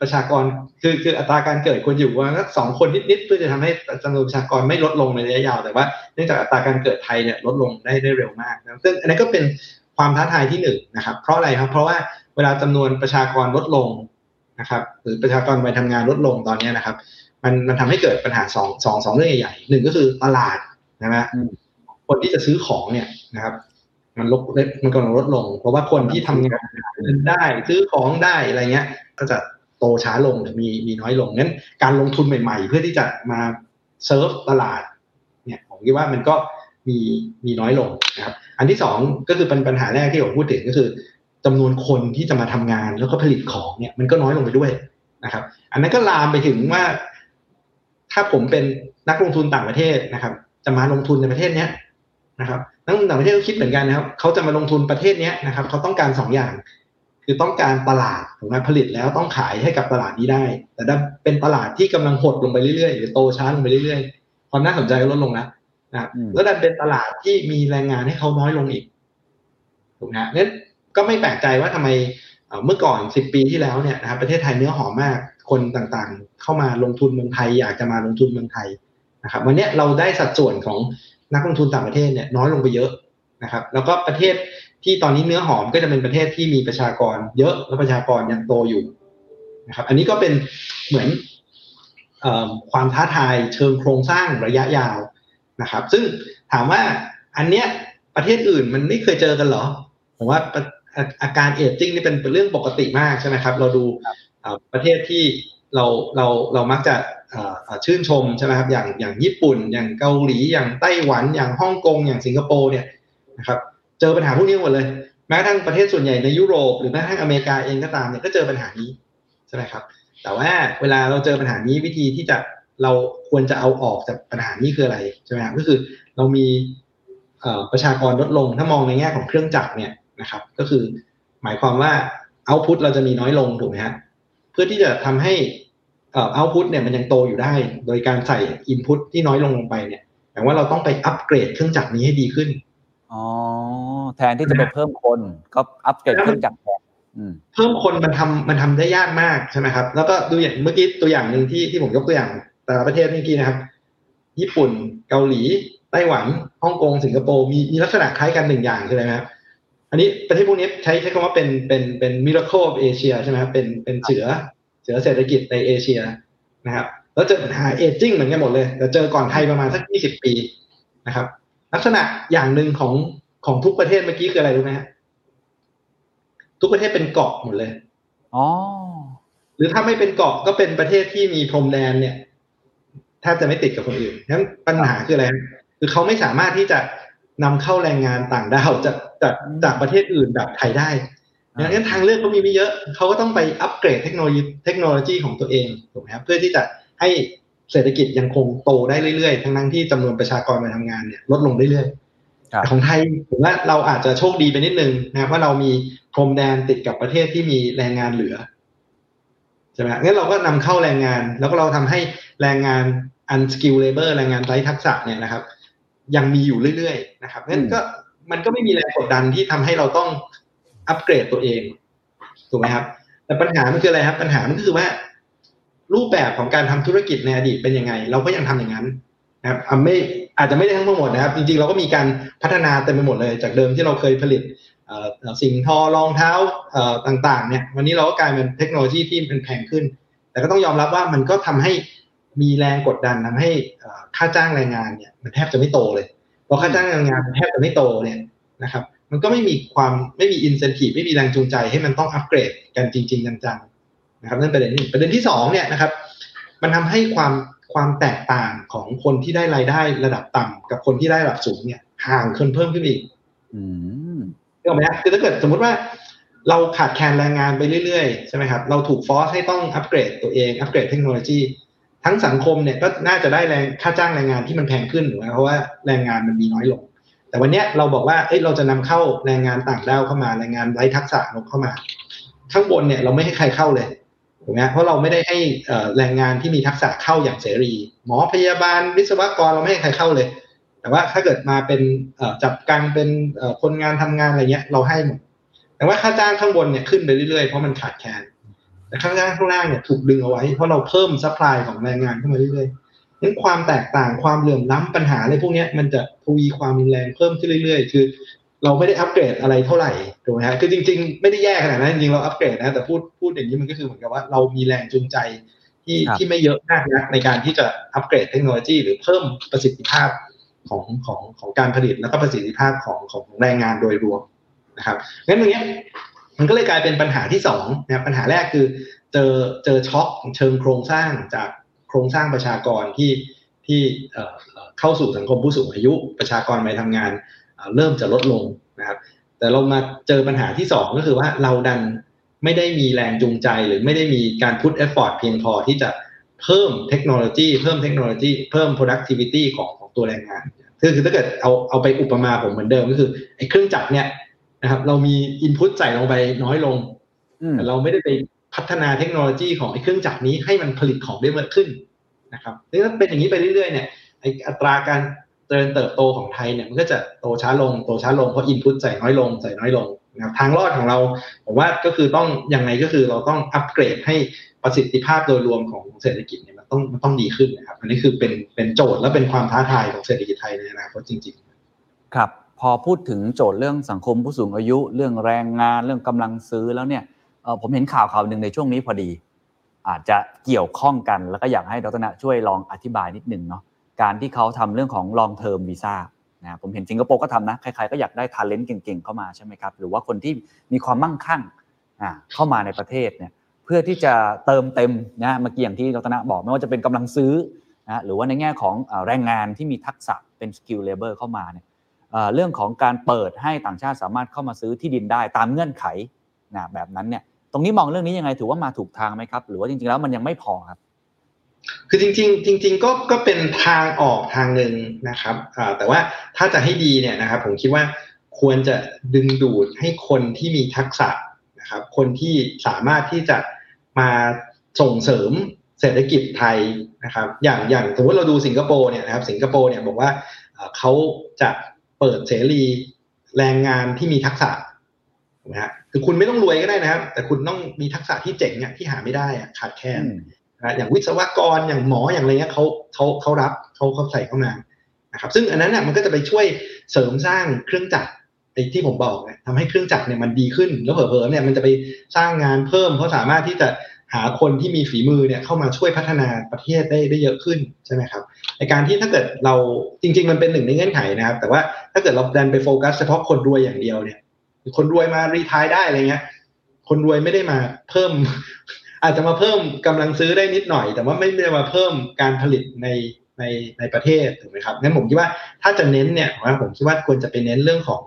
ประชากรคือคืออัตราการเกิดควรอยู่ว่าสองคนนิดๆเพื่อจะทำให้จำนวนประชากรไม่ลดลงในระยะยาว แต่ว่าเนื่องจากอัตราการเกิดไทยเนี่ยลดลงได้ได้เร็วมากนะซึ่งอันนี้ก็เป็นความท้าทายที่หนึ่งนะครับ เพราะอะไรครับ เพราะว่าเวลาจำนวนประชากรลดลง นะครับหรือประชากรวัยทำงานลดลงตอนนี้นะครับ มันมันทำให้เกิดปัญหาสองสองสองเรื่องใหญ่ๆหนึ่งก็คือตลาดนะฮะคนที่จะซื้อของเนี่ยนะครับ มันลดมันกำลังลดลง เพราะว่าคนที่ทำงานได้ซื้อของได้อะไรเงี้ย ก็จะโตช้าลงหรือมีมีน้อยลงงั้นการลงทุนใหม่ๆ เพื่อที่จะมาเซิร์ฟตลาดเนี่ยผมคิดว่ามันก็มีมีน้อยลงนะครับ อันที่สองก็คือเป็นปัญหาแรกที่ผมพูดถึงก็คือ จำนวนคนที่จะมาทำงานแล้วก็ผลิตของเนี่ยมันก็น้อยลงไปด้วยนะครับ อันนั้นก็ลามไปถึงว่า ถ้าผมเป็นนักลงทุนต่างประเทศนะครับ จะมาลงทุนในประเทศเนี้ยนะครับนักลงทุนต่างประเทศก็คิดเหมือนกันนะครับเขาจะมาลงทุนประเทศเนี้ยนะครับเขาต้องการสองอย่าง คือต้องการตลาดของการผลิตแล้วต้องขายให้กับตลาดนี้ได้ แต่ถ้าเป็นตลาดที่กำลังหดลงไปเรื่อยๆหรือโตช้าลงไปเรื่อยๆความน่าสนใจก็ลดลงแล้วนะครับแล้วดันเป็นตลาดที่มีแรงงานให้เขาน้อยลงอีกถูกไหมนั้น ก็ไม่แปลกใจว่าทำไมเมื่อก่อน 10 ปีที่แล้วเนี่ยนะครับประเทศไทยเนื้อหอมมากคนต่างๆ เข้ามาลงทุนเมืองไทย อยากจะมาลงทุนเมืองไทยนะครับวันนี้เราได้สัดส่วนของนักลงทุนต่างประเทศเนี่ยน้อยลงไปเยอะนะครับ แล้วก็ประเทศที่ตอนนี้เนื้อหอมก็จะเป็นประเทศที่มีประชากรเยอะและประชากรยังโตอยู่นะครับ อันนี้ก็เป็นเหมือนความท้าทายเชิงโครงสร้างระยะยาวนะครับ ซึ่งถามว่าอันเนี้ยประเทศอื่นมันไม่เคยเจอกันเหรอผมว่า อาการเอจจิ้งนี่เป็นเรื่องปกติมากใช่ไหมครับ เราดูประเทศที่เราเราเรามักจะชื่นชมใช่ไหมครับอย่างอย่างญี่ปุ่น อย่างเกาหลีอย่างไต้หวัน อย่างฮ่องกง อย่างสิงคโปร์เนี่ยนะครับเจอปัญหาพวกนี้หมดเลย แม้กระทั่งประเทศส่วนใหญ่ในยุโรปหรือแม้กระทั่งอเมริกาเองก็ตามเนี่ยก็เจอปัญหานี้ใช่ไหมครับ แต่ว่าเวลาเราเจอปัญหานี้วิธีที่จะเราควรจะเอาออกจากปัญหานี้คืออะไรใช่ไหมครับก็คือเรามีประชากรลดลงถ้ามองในแง่ของเครื่องจักรเนี่ย นะครับ ก็คือหมายความว่าเอาพุตเราจะมีน้อยลงถูกไหมฮะเพื่อที่จะทำให้เอาพุตเนี่ยมันยังโตอยู่ได้ โดยการใส่อินพุตที่น้อยลงลงไปเนี่ยแต่ว่าเราต้องไปอัปเกรดเครื่องจักรนี้ให้ดีขึ้นอ๋อแทนที่จะไปเพิ่มคนก็อัปเกรดเครื่องจักรแทนเพิ่มคนมันทำมันทำได้ยากมากใช่ไหมครับ แล้วก็ดูอย่างเมื่อกี้ตัวอย่างหนึ่งที่ที่ผมยกตัวอย่างแต่ละประเทศเมื่อกี้นะครับ ญี่ปุ่นเกาหลีไต้หวันฮ่องกงสิงคโปร์มีมีลักษณะคล้ายกันหนึ่งอย่างคืออะไรครับ อันนี้ประเทศพวกนี้ใช้ใช้คำว่าเป็นเป็นเป็น miracle เอเชียใช่ไหมครับเป็นเป็นเสือเสือเศรษฐกิจในเอเชียนะครับแล้วเจอปัญหาเอจิ้งเหมือนกันหมดเลยแต่เจอก่อนไทยประมาณสักยี่สิบปีนะครับ ลักษณะอย่างหนึ่งของของทุกประเทศเมื่อกี้คืออะไรรู้ไหมฮะทุกประเทศเป็นเกาะหมดเลยอ๋อหรือถ้าไม่เป็นเกาะก็เป็นประเทศที่มีพรมแดนเนี่ยแทบจะไม่ติดกับคนอื่นนั้นปัญหาคืออะไรคือเขาไม่สามารถที่จะ นำเข้าแรงงานต่างด้าวจากจากจากประเทศอื่นแบบไทยได้ดังนั้นทางเลือกเขามีไม่เยอะ เขาก็ต้องไปอัปเกรดเทคโนโลยีเทคโนโลยีของตัวเองถูกไหมครับเพื่อที่จะให้เศรษฐกิจยังคงโตได้เรื่อยๆ ทั้งนั้นที่จำนวนประชากรมาทำงานเนี่ยลดลงเรื่อยๆของไทยผมว่าเราอาจจะโชคดีไปนิดนึงนะครับว่าเรามีพรมแดนติดกับประเทศที่มีแรงงานเหลือใช่ไหมงั้นเราก็นำเข้าแรงงาน แล้วก็เราทำให้แรงงาน unskilled labor แรงงานไร้ทักษะเนี่ยนะครับ ยังมีอยู่เรื่อยๆนะครับงั้นก็มันก็ไม่มีแรงกดดันที่ทำให้เราต้องอัปเกรดตัวเองถูกไหมครับ แต่ปัญหามันคืออะไรครับ ปัญหามันก็คือว่า รูปแบบของการทำธุรกิจในอดีตเป็นยังไง เราก็ยังทำอย่างนั้นนะครับไม่อาจจะไม่ได้ทั้งหมดนะครับ จริงๆ เราก็มีการพัฒนาเต็มไปหมดเลย จากเดิมที่เราเคยผลิตสิ่งทอรองเท้าต่างๆเนี่ยวันนี้เราก็กลายเป็นเทคโนโลยีที่เป็นแพงขึ้น แต่ก็ต้องยอมรับว่ามันก็ทำให้ มีแรงกดดันทำให้ค่าจ้างแรงงานเนี่ย มันแทบจะไม่โตเลยพอค่าจ้างแรงงานแทบจะไม่โตเนี่ยนะครับ มันก็ไม่มีความไม่มีอินเซนティブไม่มีแรงจูงใจให้มันต้องอัปเกรดกันจริง ๆ จังๆนะครับนั่นประเด็นนี้ประเด็นที่สองเนี่ยนะครับ มันทำให้ความความแตกต่างของคนที่ได้รายได้ระดับต่ำ กับคนที่ได้ระดับสูงเนี่ยห่างขึ้นเพิ่มขึ้นอีกนึกออกไหมคือถ้าเกิดสมมุติว่าเราขาดแคลนแรงงานไปเรื่อยๆใช่ไหมครับเราถูกฟอสให้ต้องอัปเกรดตัวเองอัปเกรดเทคโนโลยี ทั้งสังคมเนี่ยก็น่าจะได้แรงค่าจ้างแรงงานที่มันแพงขึ้นถูกไหมเพราะว่าแรงงานมันมีน้อยลง แต่วันนี้เราบอกว่าเอ้ยเราจะนำเข้าแรงงานต่างด้าวเข้ามาแรงงานไร้ทักษะลงเข้ามา ข้างบนเนี่ยเราไม่ให้ใครเข้าเลยถูกไหมเพราะเราไม่ได้ให้แรงงานที่มีทักษะเข้าอย่างเสรี หมอพยาบาลวิศวกรเราไม่ให้ใครเข้าเลย แต่ว่าถ้าเกิดมาเป็นจับกังเป็นคนงานทำงานอะไรเงี้ยเราให้หมดแต่ว่าค่าจ้างข้างบนเนี่ยขึ้นไปเรื่อยๆเพราะมันขาดแคลน แต่ค่าจ้างข้างล่างเนี่ยถูกดึงเอาไว้เพราะเราเพิ่ม supply ของแรงงานขึ้นมาเรื่อยๆนั้นความแตกต่างความเหลื่อมล้ำปัญหาอะไรพวกนี้มันจะทวีความรุนแรงเพิ่มขึ้นเรื่อยๆ คือ เราไม่ได้อัปเกรดอะไรเท่าไหร่ถูกไหมฮะคือจริง ๆ ไม่ได้แย่ขนาดนั้นจริงๆเราอัปเกรดนะแต่พูดพูดอย่างนี้มันก็คือเหมือนกับว่าเรามีแรงจูงใจที่ที่ไม่เยอะมากนะในการที่จะอัปเกรดเทคโนโลยีหรือเพิ่มประสิทธิภาพของของของการผลิตแล้วก็ประสิทธิภาพของของแรงงานโดยรวมนะครับงั้นตรงนี้ มันก็เลยกลายเป็นปัญหาที่สองนะปัญหาแรกคือเจอเจอช็อคเชิงโครงสร้างจากโครงสร้างประชากรที่ที่เข้าสู่สังคมผู้สูงอายุประชากรไปทำงานเริ่มจะลดลงนะครับ แต่เรามาเจอปัญหาที่สองก็คือว่าเราดันไม่ได้มีแรงจูงใจหรือไม่ได้มีการ put effort เพียงพอที่จะเพิ่มเทคโนโลยีเพิ่มเทคโนโลยีเพิ่ม productivity ของของตัวแรงงานคือคือถ้าเกิดเอาเอาไปอุปมาผมเหมือนเดิมก็คือไอ้เครื่องจักรเนี่ย นะครับ เรามีอินพุตใส่ลงไปน้อยลงแต่เราไม่ได้ไปพัฒนาเทคโนโลยีของไอ้เครื่องจักรนี้ให้มันผลิตของได้มากขึ้นนะครับถ้าเป็นอย่างนี้ไปเรื่อยๆเนี่ยไอ้อัตราการเจริญเติบโตของไทยเนี่ยมันก็จะโตช้าลงโตช้าลงเพราะอินพุตใส่น้อยลงใส่น้อยลงนะครับทางรอดของเราผมว่าก็คือต้องยังไงก็คือเราต้องอัปเกรดให้ประสิทธิภาพโดยรวมของเศรษฐกิจเนี่ยมันต้องมันต้องดีขึ้นนะครับอันนี้คือเป็นเป็นโจทย์และเป็นความท้าทายของเศรษฐกิจไทยในอนาคตจริง ๆ ครับพ อพูดถึงโจทย์เรื่องสังคมผู้สูงอายุ เรื่องแรงงานเรื่องกำลังซื้อแล้วเนี่ยผมเห็นข่าวข่าวหนึ่งในช่วงนี้พอดี อาจจะเกี่ยวข้องกันแล้วก็อยากให้ดรณะช่วยลองอธิบายนิดนึงเนาะการที่เขาทำเรื่องของ long term visa นะผมเห็นสิงคโปร์ก็ทำนะใครๆก็อยากได้ทาเลนต์เก่งๆเข้ามาใช่ไหมครับหรือว่าคนที่มีความมั่งคั่งเข้ามาในประเทศเนี่ยเพื่อที่จะเติมเต็มนะเมื่อกี้อย่างที่ดรณะบอกไม่ว่าจะเป็นกำลังซื้อนะหรือว่าในแง่ของแรงงานที่มีทักษะเป็น skilled labor เข้ามาเนี่ย เรื่องของการเปิดให้ต่างชาติสามารถเข้ามาซื้อที่ดินได้ตามเงื่อนไขนะแบบนั้นเนี่ยตรงนี้มองเรื่องนี้ยังไงถือว่ามาถูกทางไหมครับ หรือว่าจริงๆแล้วมันยังไม่พอครับ คือจริง ๆ จริง ๆ ก็ก็เป็นทางออกทางหนึ่งนะครับแต่ว่าถ้าจะให้ดีเนี่ยนะครับ ผมคิดว่าควรจะดึงดูดให้คนที่มีทักษะนะครับ คนที่สามารถที่จะมาส่งเสริมเศรษฐกิจไทยนะครับ อย่างอย่างสมมติเราดูสิงคโปร์เนี่ยนะครับ สิงคโปร์เนี่ยบอกว่าเขาจะ เปิดเสรีแรงงานที่มีทักษะนะฮะคือคุณไม่ต้องรวยก็ได้นะครับ แต่คุณต้องมีทักษะที่เจ๋งเนี่ยที่หาไม่ได้อะขาดแคลนนะอย่างวิศวกรอย่างหมออย่างไรเงี้ยเขาเขาเขารับเขาเขาใส่เข้ามานะครับ ซึ่งอันนั้นน่ะมันก็จะไปช่วยเสริมสร้างเครื่องจักรไอ้ที่ผมบอกเนี่ยทำให้เครื่องจักรเนี่ยมันดีขึ้น แล้วเผลอๆเนี่ยมันจะไปสร้างงานเพิ่มเพราะสามารถที่จะ หาคนที่มีฝีมือเนี่ยเข้ามาช่วยพัฒนาประเทศได้ได้เยอะขึ้นใช่ไหมครับในการที่ถ้าเกิดเราจริง ๆ มันเป็นหนึ่งในเงื่อนไขนะครับ แต่ว่าถ้าเกิดเราดันไปโฟกัสเฉพาะคนรวยอย่างเดียวเนี่ย คนรวยมารีทายได้อะไรเงี้ย คนรวยไม่ได้มาเพิ่ม อาจจะมาเพิ่มกำลังซื้อได้นิดหน่อย แต่ว่าไม่ได้มาเพิ่มการผลิตในในในประเทศถูกไหมครับงั้นผมคิดว่าถ้าจะเน้นเนี่ยผมคิดว่าควรจะไปเน้นเรื่องของ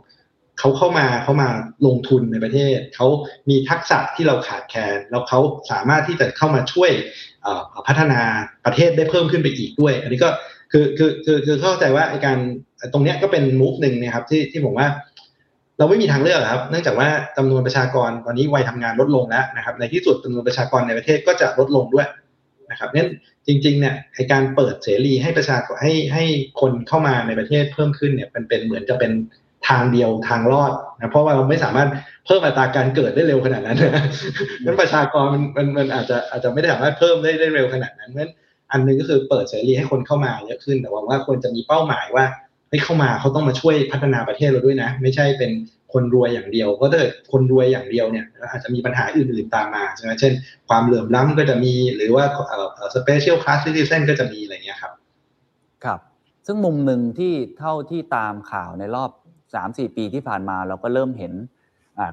เขาเข้ามาเขามาลงทุนในประเทศ เขามีทักษะที่เราขาดแคลนแล้วเขาสามารถที่จะเข้ามาช่วยพัฒนาประเทศได้เพิ่มขึ้นไปอีกด้วย อันนี้ก็คือคือคือคือเข้าใจว่าไอการตรงนี้ก็เป็นมูฟหนึ่งนะครับที่ที่ผมว่าเราไม่มีทางเลือกครับ เนื่องจากว่าจำนวนประชากรตอนนี้วัยทำงานลดลงแล้วนะครับ ในที่สุดจำนวนประชากรในประเทศก็จะลดลงด้วยนะครับนั้นจริงๆเนี่ยในการเปิดเสรีให้ประชากรให้ให้คนเข้ามาในประเทศเพิ่มขึ้นเนี่ยเป็นเป็นเหมือนจะเป็น ทางเดียวทางรอดนะเพราะว่าเราไม่สามารถเพิ่มอัตราการเกิดได้เร็วขนาดนั้นนั้นประชากรมันมันมันอาจจะอาจจะไม่ได้สามารถเพิ่มได้ได้เร็วขนาดนั้นเพราะอันนึงก็คือเปิดเสรีให้คนเข้ามาเยอะขึ้น แต่ว่าว่าควรจะมีเป้าหมายว่าให้เข้ามาเขาต้องมาช่วยพัฒนาประเทศเราด้วยนะ ไม่ใช่เป็นคนรวยอย่างเดียวเพราะถ้าคนรวยอย่างเดียวเนี่ยอาจจะมีปัญหาอื่นๆตามมาใช่ไหมเช่น ความเหลื่อมล้ำก็จะมีหรือว่าเอ่อสเปเชียลคลาสซิติเซนก็จะมีอะไรเงี้ยครับ ครับ ซึ่งมุมหนึ่งที่เท่าที่ตามข่าวในรอบ 3-4 ปีที่ผ่านมาเราก็เริ่มเห็น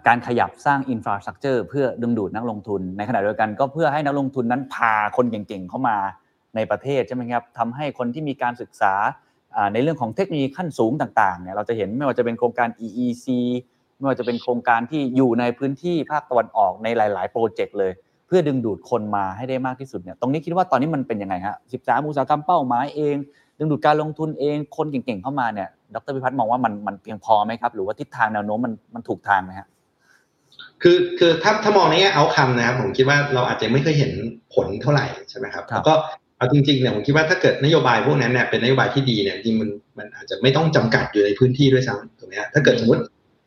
การขยับสร้างอินฟราสตรักเจอร์เพื่อดึงดูดนักลงทุน ในขณะเดียวกันก็เพื่อให้นักลงทุนนั้นพาคนเก่งๆเข้ามาในประเทศใช่ไหมครับทำให้คนที่มีการศึกษาในเรื่องของเทคโนโลยีขั้นสูงต่างๆเนี่ยเราจะเห็นไม่ว่าจะเป็นโครงการ EEC ไม่ว่าจะเป็นโครงการที่อยู่ในพื้นที่ภาคตะวันออกในหลาย ๆ โปรเจกต์เลย เพื่อดึงดูดคนมาให้ได้มากที่สุดเนี่ยตรงนี้คิดว่าตอนนี้มันเป็นยังไงฮะสิบสามอุตสาหกรรมเป้าหมายเอง ดึงดูดการลงทุนเองคนเก่งๆเข้ามาเนี่ย ดรพิพัฒน์มองว่ามันมันเพียงพอไหมครับ หรือว่าทิศทางแนวโน้มมันมันถูกทางไหมฮะคือคือถ้าถ้ามองในแง่เอาคำนะครับผมคิดว่าเราอาจจะไม่เคยเห็นผลเท่าไหร่ใช่ไหมครับแล้วก็เอาจริงๆเนี่ยผมคิดว่าถ้าเกิดนโยบายพวกนั้นเนี่ยเป็นนโยบายที่ดีเนี่ยจริงมันมันอาจจะไม่ต้องจำกัดอยู่ในพื้นที่ด้วยซ้ำถูกไหมฮะถ้าเกิดสมมติ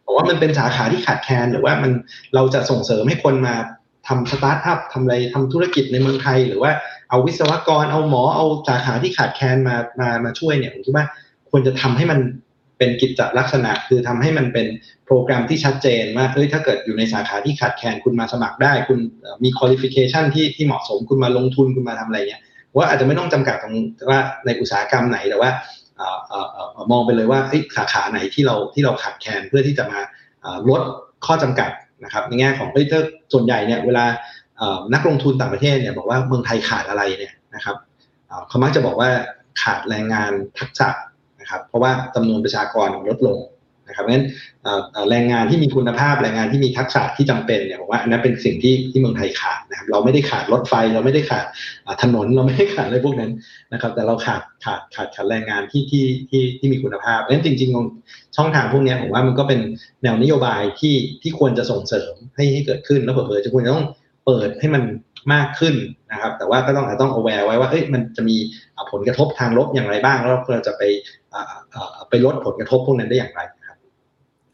บอกว่ามันเป็นสาขาที่ขาดแคลนหรือว่ามันเราจะส่งเสริมให้คนมาทำสตาร์ทอัพทำอะไรทำธุรกิจในเมืองไทย หรือว่าเอาวิศวกรเอาหมอเอาสาขาที่ขาดแคลนมามามาช่วยเนี่ยผมคิดว่า ควรจะทำให้มันเป็นกิจลักษณะ คือทำให้มันเป็นโปรแกรมที่ชัดเจนว่าเฮ้ยถ้าเกิดอยู่ในสาขาที่ขาดแคลนคุณมาสมัครได้ คุณมี qualification ที่ที่เหมาะสมคุณมาลงทุนคุณมาทำอะไรเงี้ยว่าอาจจะไม่ต้องจำกัดตรงว่าในอุตสาหกรรมไหนแต่ว่ามองไปเลยว่าสาขาไหนที่เราที่เราขาดแคลนเพื่อที่จะมาลดข้อจำกัดนะครับในแง่ของเฮ้ยถ้าส่วนใหญ่เนี่ยเวลานักลงทุนต่างประเทศเนี่ยบอกว่าเมืองไทยขาดอะไรเนี่ยนะครับเขามักจะบอกว่าขาดแรงงานทักษะ นะครับเพราะว่าจำนวนประชากรลดลงนะครับเพราะฉะนั้นแรงงานที่มีคุณภาพแรงงานที่มีทักษะที่จำเป็นเนี่ยผมว่าอันนั้นเป็นสิ่งที่ที่เมืองไทยขาดนะครับเราไม่ได้ขาดรถไฟเราไม่ได้ขาดถนนเราไม่ได้ขาดอะไรพวกนั้นนะครับ แต่เราขาดขาดขาดขาดแรงงานที่ที่ที่ที่มีคุณภาพเพราะฉะนั้นจริงๆ ช่องทางพวกนี้ผมว่ามันก็เป็นแนวนโยบายที่ที่ควรจะส่งเสริมให้ให้เกิดขึ้นแล้วเผื่อจะควรจะต้องเปิดให้มันมากขึ้นนะครับ แต่ว่าก็ต้องต้อง aware ไว้ว่าเอ้ยมันจะมีผลกระทบทางลบอย่างไรบ้าง แล้วเราจะไป ไปลดผลกระทบพวกนั้นได้อย่างไรครับ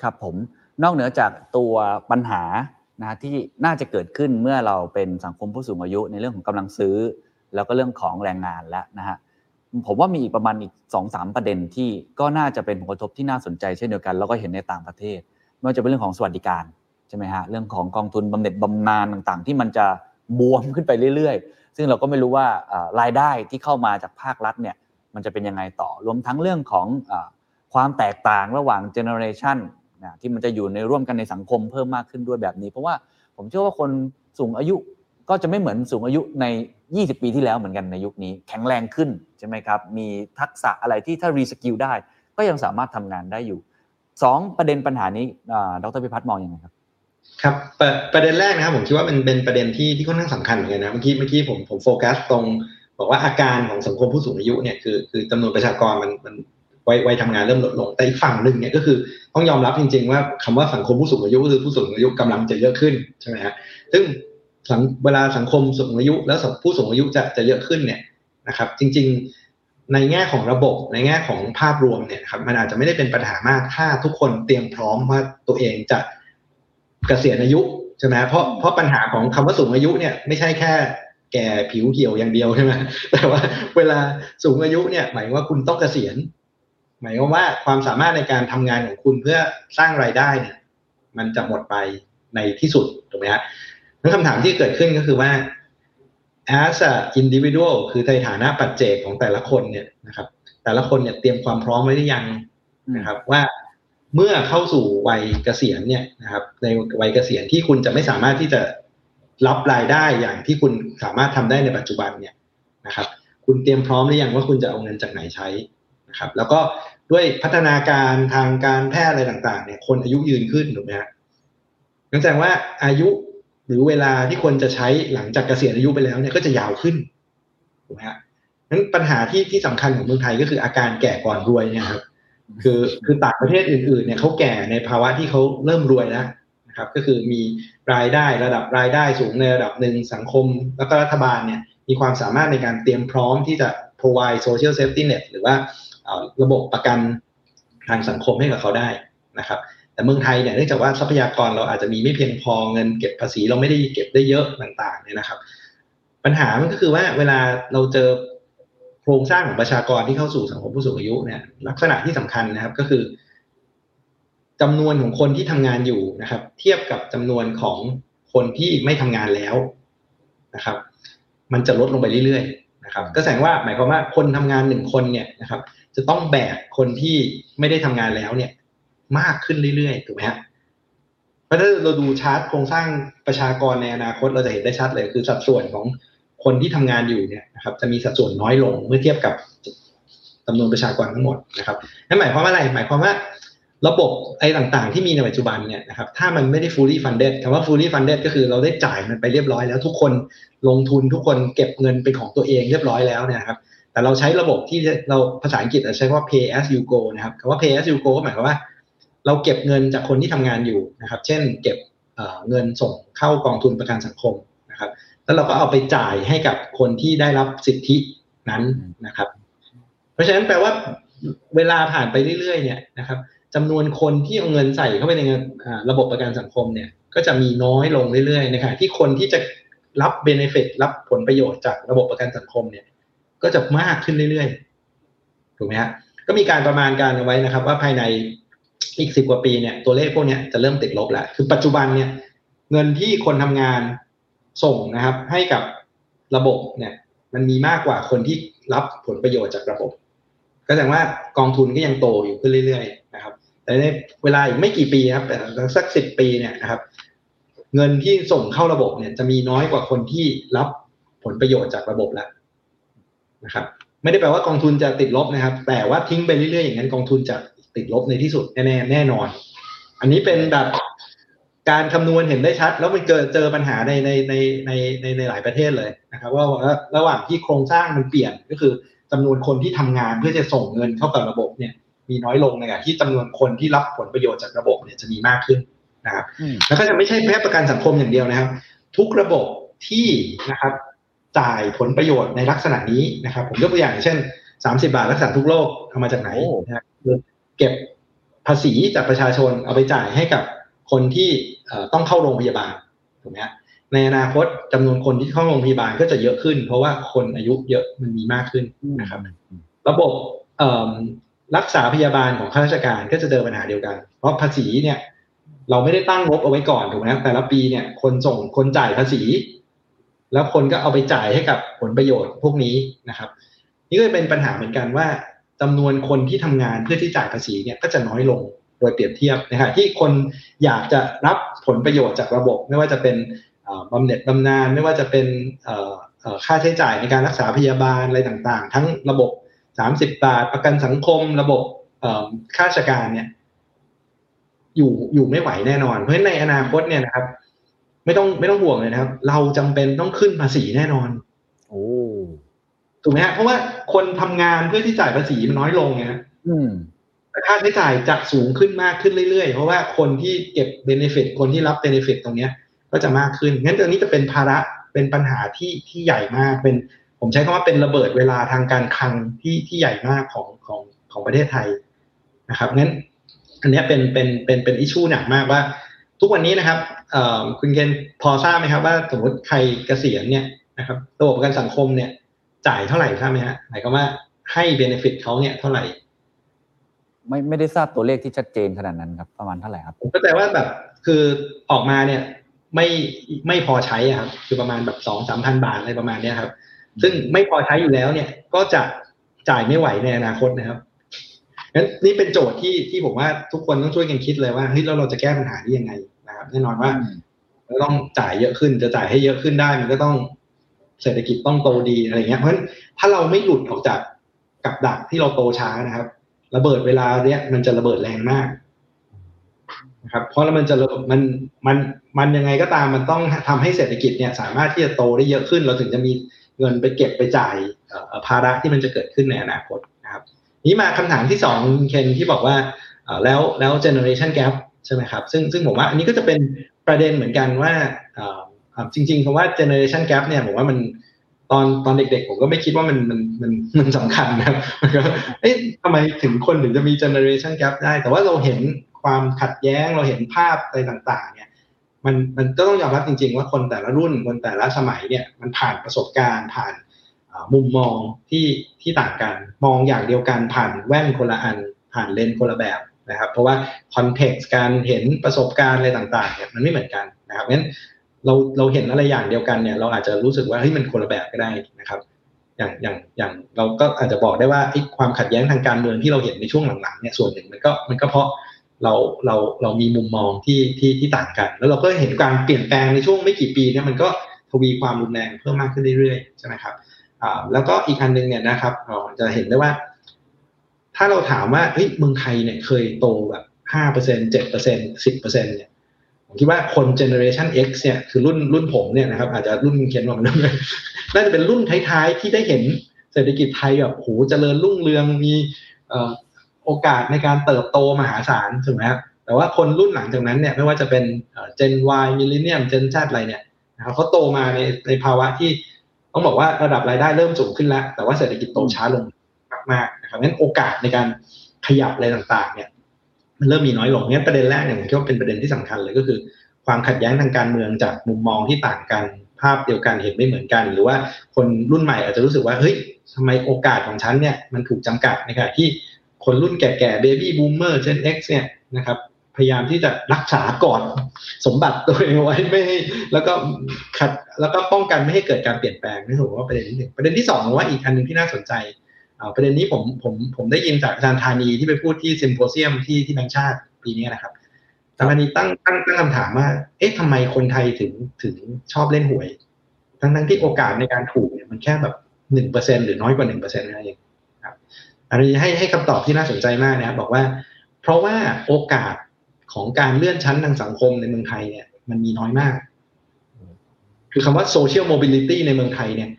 ครับผมนอกเหนือจากตัวปัญหานะที่น่าจะเกิดขึ้นเมื่อเราเป็นสังคมผู้สูงอายุในเรื่องของกำลังซื้อ แล้วก็เรื่องของแรงงานแล้วนะฮะผมว่ามีอีกประมาณอีกสองสามประเด็นที่ก็น่าจะเป็นผลกระทบที่น่าสนใจเช่นเดียวกันแล้วก็เห็นในต่างประเทศไม่ว่าจะเป็นเรื่องของสวัสดิการใช่ไหมฮะเรื่องของกองทุนบำเหน็จบำนาญต่างๆ ที่มันจะบวมขึ้นไปเรื่อยๆ ซึ่งเราก็ไม่รู้ว่ารายได้ที่เข้ามาจากภาครัฐเนี่ย มันจะเป็นยังไงต่อ รวมทั้งเรื่องของอความแตกต่างระหว่างเจเนอเรชันที่มันจะอยู่ในร่วมกันในสังคมเพิ่มมากขึ้นด้วยแบบนี้ เพราะว่าผมเชื่อว่าคนสูงอายุก็จะไม่เหมือนสูงอายุใน 20 ปีที่แล้วเหมือนกันในยุคนี้ แข็งแรงขึ้นใช่ไหมครับ มีทักษะอะไรที่ถ้า reskill ได้ ก็ยังสามารถทำงานได้อยู่ 2 ประเด็นปัญหานี้ดรพิพัฒน์มองยังไงครับครับประประเด็นแรกนะครับผมคิดว่ามันเป็นประเด็นที่ที่ค่อนข้างสำคัญเหมือนกันนะเมื่อกี้เมื่อกี้ผมผมโฟกัสตรง บอกว่าอาการของสังคมผู้สูงอายุเนี่ยคือคือจำนวนประชากรมันมันวัยวัยทำงานเริ่มลดลง แต่อีกฝั่งหนึ่งเนี่ยก็คือต้องยอมรับจริง ๆ ว่าคำว่าสังคมผู้สูงอายุคือผู้สูงอายุกำลังจะเยอะขึ้นใช่ไหมฮะซึ่งเวลาสังคมสูงอายุแล้วผู้สูงอายุจะจะเยอะขึ้นเนี่ยนะครับ จริง ๆในแง่ของระบบในแง่ของภาพรวมเนี่ยครับมันอาจจะไม่ได้เป็นปัญหามากถ้าทุกคนเตรียมพร้อมว่าตัวเองจะเกษียณอายุใช่ไหมเพราะเพราะปัญหาของคำว่าสูงอายุเนี่ยไม่ใช่แค่ แก่ผิวเหี่ยวอย่างเดียวใช่ไหมแต่ว่าเวลาสูงอายุเนี่ยหมายว่าคุณต้องเกษียณ หมายความว่าความสามารถในการทำงานของคุณเพื่อสร้างรายได้เนี่ย มันจะหมดไปในที่สุดถูกไหมฮะนั้นคำถามที่เกิดขึ้นก็คือว่า as a individual คือในฐานะปัจเจกของแต่ละคนเนี่ยนะครับ แต่ละคนเนี่ยเตรียมความพร้อมไว้หรือยังนะครับ ว่าเมื่อเข้าสู่วัยเกษียณเนี่ยนะครับ ในวัยเกษียณที่คุณจะไม่สามารถที่จะ รับรายได้อย่างที่คุณสามารถทำได้ในปัจจุบันเนี่ยนะครับ คุณเตรียมพร้อมหรือยังว่าคุณจะเอาเงินจากไหนใช้นะครับ แล้วก็ด้วยพัฒนาการทางการแพทย์อะไรต่างๆ เนี่ย คนอายุยืนขึ้นถูกไหมฮะนั่นแสดงว่าอายุหรือเวลาที่คนจะใช้หลังจากเกษียณอายุไปแล้วเนี่ยก็จะยาวขึ้นถูกไหมฮะนั้นปัญหาที่ที่สำคัญของเมืองไทยก็คืออาการแก่ก่อนรวยเนี่ยครับ คือคือต่างประเทศอื่นๆ เนี่ยเขาแก่ในภาวะที่เขาเริ่มรวยแล้ว นะครับก็คือมีรายได้ระดับรายได้สูงในระดับหนึ่งสังคม แล้วก็รัฐบาลเนี่ยมีความสามารถในการเตรียมพร้อมที่จะ provide social safety net หรือว่าระบบประกันทางสังคมให้กับเขาได้นะครับ แต่เมืองไทยเนี่ยเนื่องจากว่าทรัพยากรเราอาจจะมีไม่เพียงพอเงินเก็บภาษีเราไม่ได้เก็บได้เยอะต่างๆเนี่ยนะครับ ปัญหามันก็คือว่าเวลาเราเจอโครงสร้างของประชากรที่เข้าสู่สังคมผู้สูงอายุเนี่ยลักษณะที่สำคัญนะครับก็คือ จำนวนของคนที่ทำงานอยู่นะครับ เทียบกับจำนวนของคนที่ไม่ทำงานแล้วนะครับ มันจะลดลงไปเรื่อยๆนะครับ ก็แสดงว่าหมายความว่าคนทำงานหนึ่งคนเนี่ยนะครับ จะต้องแบกคนที่ไม่ได้ทำงานแล้วเนี่ย มากขึ้นเรื่อยๆถูกไหมฮะเพราะถ้าเราดูชาร์ตโครงสร้างประชากรในอนาคตเราจะเห็นได้ชัดเลย คือสัดส่วนของคนที่ทำงานอยู่เนี่ยนะครับ จะมีสัดส่วนน้อยลงเมื่อเทียบกับจำนวนประชากรทั้งหมดนะครับนั่นหมายความว่าอะไร หมายความว่า ระบบไอ้ต่างๆ ที่มีในปัจจุบันเนี่ยนะครับถ้ามันไม่ได้ fully funded คำว่า fully funded ก็คือเราได้จ่ายมันไปเรียบร้อยแล้ว ทุกคนลงทุนทุกคนเก็บเงินเป็นของตัวเองเรียบร้อยแล้วนี่ยครับ แต่เราใช้ระบบที่เราภาษาอังกฤษใช้ว่า pay as you go นะครับคำว่า pay as you go ก็หมายความว่า เราเก็บเงินจากคนที่ทำงานอยู่นะครับ เช่น เก็บเงินส่งเข้ากองทุนประกันสังคมนะครับ แล้วเราก็เอาไปจ่ายให้กับคนที่ได้รับสิทธินั้นนะครับ เพราะฉะนั้นแปลว่าเวลาผ่านไปเรื่อยๆเนี่ยนะครับ จำนวนคนที่เอาเงินใส่เข้าไปในระบบประกันสังคมเนี่ย ก็จะมีน้อยลงเรื่อยๆนะครับที่คนที่จะรับเบนฟิตรับผลประโยชน์จากระบบประกันสังคมเนี่ย ก็จะมากขึ้นเรื่อยๆถูกไหมฮะก็มีการประมาณการเอาไว้นะครับ ว่าภายในอีกสิบกว่าปีเนี่ยตัวเลขพวกนี้จะเริ่มติดลบแล้วคือปัจจุบันเนี่ย เงินที่คนทำงานส่งนะครับ ให้กับระบบเนี่ย มันมีมากกว่าคนที่รับผลประโยชน์จากระบบ ก็แสดงว่ากองทุนก็ยังโตอยู่ขึ้นเรื่อย ๆ นะครับ แต่ในเวลาอีกไม่กี่ปีครับแต่สักสิบปีเนี่ยนะครับ เงินที่ส่งเข้าระบบเนี่ย จะมีน้อยกว่าคนที่รับผลประโยชน์จากระบบแล้วนะครับไม่ได้แปลว่ากองทุนจะติดลบนะครับ แต่ว่าทิ้งไปเรื่อยๆอย่างนั้นกองทุนจะติดลบในที่สุดแน่แน่นอน อันนี้เป็นแบบการคำนวณเห็นได้ชัด แล้วมันเกิดเจอปัญหาในในในในในในหลายประเทศเลยนะครับ ว่าระหว่างที่โครงสร้างมันเปลี่ยนก็คือจำนวนคนที่ทำงานเพื่อจะส่งเงินเข้ากับระบบเนี่ย มีน้อยลงในขณะที่จำนวนคนที่รับผลประโยชน์จากระบบเนี่ยจะมีมากขึ้นนะครับแล้วก็จะไม่ใช่แค่ประกันสังคมอย่างเดียวนะครับ ทุกระบบที่นะครับจ่ายผลประโยชน์ในลักษณะนี้นะครับ ผมยกตัวอย่างเช่นสามสิบาทรักษาทุกโรคเอามาจากไหนนะเก็บภาษีจากประชาชนเอาไปจ่ายให้กับคนที่ต้องเข้าโรงพยาบาลถูกไหมในอนาคตจำนวนคนที่เข้าโรงพยาบาลก็จะเยอะขึ้น เพราะว่าคนอายุเยอะมันมีมากขึ้นนะครับ ระบบ รักษาพยาบาลของข้าราชการก็จะเจอปัญหาเดียวกัน เพราะภาษีเนี่ย เราไม่ได้ตั้งงบเอาไว้ก่อนถูกไหมแต่ละปีเนี่ย คนส่งคนจ่ายภาษี แล้วคนก็เอาไปจ่ายให้กับผลประโยชน์พวกนี้นะครับ นี่ก็เป็นปัญหาเหมือนกันว่าจำนวนคนที่ทำงานเพื่อที่จ่ายภาษีเนี่ยก็จะน้อยลงโดยเปรียบเทียบนะฮะที่คนอยากจะรับผลประโยชน์จากระบบ ไม่ว่าจะเป็นบำเหน็จบำนาญไม่ว่าจะเป็นค่าใช้จ่ายในการรักษาพยาบาลอะไรต่างๆ ทั้งระบบ สามสิบบาท ประกันสังคมระบบข้าราชการเนี่ย อยู่อยู่ไม่ไหวแน่นอน เพราะฉะนั้นในอนาคตเนี่ยนะครับ ไม่ต้องไม่ต้องห่วงเลยนะครับ เราจำเป็นต้องขึ้นภาษีแน่นอน โอ้ถูกไหมฮะเพราะว่าคนทำงานเพื่อที่จ่ายภาษีมันน้อยลงไงอืมแต่ค่าใช้จ่ายจะสูงขึ้นมากขึ้นเรื่อยๆ เพราะว่าคนที่เก็บ benefit คนที่รับ benefit ตรงเนี้ย ก็จะมากขึ้น งั้นตรงนี้จะเป็นภาระเป็นปัญหาที่ที่ใหญ่มาก เป็น ผมใช้คำว่าเป็นระเบิดเวลาทางการคลังที่ที่ใหญ่มากของของของประเทศไทยนะครับงั้นอันนี้เป็นเป็นเป็นเป็น issue หนักมากกว่า ทุกวันนี้นะครับคุณเคนพอทราบไหมครับว่าสมมติใครเกษียณเนี่ยนะครับระบบประกันสังคมเนี่ย จ่ายเท่าไหร่ทราบไหมฮะหมายความว่าให้เบนฟิตเขาเนี่ยเท่าไหร่ไม่ไม่ได้ทราบตัวเลขที่ชัดเจนขนาดนั้นครับ ประมาณเท่าไหร่ครับผมก็แต่ว่าแบบคือออกมาเนี่ยไม่ไม่พอใช้ครับ คือประมาณแบบสองสามพันบาทอะไรประมาณเนี้ยครับ ซึ่งไม่พอใช้อยู่แล้วเนี่ย ก็จะจ่ายไม่ไหวในอนาคตนะครับงั้นนี่เป็นโจทย์ที่ที่ผมว่าทุกคนต้องช่วยกันคิดเลยว่าเฮ้ยเราเราจะแก้ปัญหานี้ยังไงนะครับแน่นอนว่าเราต้องจ่ายเยอะขึ้นจะจ่ายให้เยอะขึ้นได้มันก็ต้องเศรษฐกิจต้องโตดีอะไรเงี้ยเพราะฉะนั้นถ้าเราไม่หลุดออกจากกับดักที่เราโตช้านะครับ ระเบิดเวลาเนี้ยมันจะระเบิดแรงมากนะครับเพราะแล้วมันจะมันมันมันยังไงก็ตามมันต้องทำให้เศรษฐกิจเนี่ย สามารถที่จะโตได้เยอะขึ้น เราถึงจะมี เงินไปเก็บไปจ่ายภาระที่มันจะเกิดขึ้นในอนาคตนะครับนี้มาคำถามที่สองเคนที่บอกว่าแล้วแล้ว generation gap ใช่ไหมครับซึ่งซึ่งผมว่าอันนี้ก็จะเป็นประเด็นเหมือนกันว่าจริงๆคำว่า generation gap เนี่ยผมว่ามันตอนตอนเด็กๆ ผมก็ไม่คิดว่ามันมันมันมันสำคัญนะครับเอ๊ะทำไมถึงคนถึงจะมี generation gap ได้ แต่ว่าเราเห็นความขัดแย้งเราเห็นภาพอะไรต่างๆ เนี่ย มันมันก็ต้องยอมรับจริง ๆ ว่าคนแต่ละรุ่นคนแต่ละสมัยเนี่ยมันผ่านประสบการณ์ผ่านมุมมองที่ที่ต่างกันมองอย่างเดียวกันผ่านแว่นคนละอัน ผ่านเลนคนละแบบนะครับ เพราะว่าคอนเท็กซ์การเห็นประสบการณ์อะไรต่างๆเนี่ยมันไม่เหมือนกันนะครับงั้นเราเราเห็นอะไรอย่างเดียวกันเนี่ยเราอาจจะรู้สึกว่าเฮ้ยมันคนละแบบก็ได้นะครับ อย่างอย่างอย่างเราก็อาจจะบอกได้ว่าความขัดแย้งทางการเมืองที่เราเห็นในช่วงหลังๆเนี่ยส่วนหนึ่งมันก็มันก็เพราะ เราเราเรามีมุมมองที่ที่ที่ต่างกัน แล้วเราก็เห็นการเปลี่ยนแปลงในช่วงไม่กี่ปีเนี่ยมันก็ทวีความรุนแรงเพิ่มมากขึ้นเรื่อยๆใช่ไหมครับแล้วก็อีกอันหนึ่งเนี่ยนะครับเราจะเห็นได้ว่า ถ้าเราถามว่าเฮ้ยเมืองไทยเนี่ยเคยโตแบบห้าเปอร์เซ็นเจ็ดเปอร์เซ็นสิบเปอร์เซ็นเนี่ยผมคิดว่าคนเจเนอเรชัน X เนี่ยคือรุ่นรุ่นผมเนี่ยนะครับอาจจะรุ่นเขียนว่ามันน่าจะเป็นรุ่นท้ายๆที่ได้เห็นเศรษฐกิจไทยแบบโหเจริญรุ่งเรืองมี โอกาสในการเติบโตมหาศาลถูกไหมครับแต่ว่าคนรุ่นหลังจากนั้นเนี่ยไม่ว่าจะเป็นเจน Y มิลเลนเนียมเจนชาติอะไรเนี่ยนะครับเขาโตมาในในภาวะที่ต้องบอกว่าระดับรายได้เริ่มสูงขึ้นแล้ว แต่ว่าเศรษฐกิจโตช้าลงมากๆนะครับงั้นโอกาสในการขยับอะไรต่างๆ เนี่ย มันเริ่มมีน้อยลงงั้นประเด็นแรกเนี่ยผมคิดว่าเป็นประเด็นที่สำคัญเลยก็คือ ความขัดแย้งทางการเมืองจากมุมมองที่ต่างกันภาพเดียวกันเห็นไม่เหมือนกัน หรือว่าคนรุ่นใหม่อาจจะรู้สึกว่าเฮ้ยทำไมโอกาสของฉันเนี่ยมันถูกจำกัดในขณะที่ คนรุ่นแก่ๆเบบี้บูมเมอร์เช่น X เนี่ยนะครับพยายามที่จะรักษาก่อนสมบัติตัวเองไว้ไม่ให้แล้วก็ขัดแล้วก็ป้องกันไม่ให้เกิดการเปลี่ยนแปลงนี่ผมว่าประเด็นที่หนึ่งประเด็นที่สองว่าอีกอันหนึ่งที่น่าสนใจประเด็นนี้ผมผมผมได้ยินจากอาจารย์ธานีที่ไปพูดที่ซิมโพเซียมที่ที่แบงค์ชาติปีนี้นะครับอาจารย์ธานีตั้งตั้งตั้งคำถามว่า เอ๊ะทำไมคนไทยถึงถึงชอบเล่นหวย ทั้งทั้งที่โอกาสในการถูกเนี่ยมันแค่แบบหนึ่งเปอร์เซ็นหรือน้อยกว่าหนึ่งเปอร์เซ็นต์นั่นเอง อันนี้ให้ให้คำตอบที่น่าสนใจมากนะครับบอกว่า เพราะว่าโอกาสของการเลื่อนชั้นทางสังคมในเมืองไทยเนี่ย มันมีน้อยมาก คือคำว่า social mobility ในเมืองไทยเนี่ย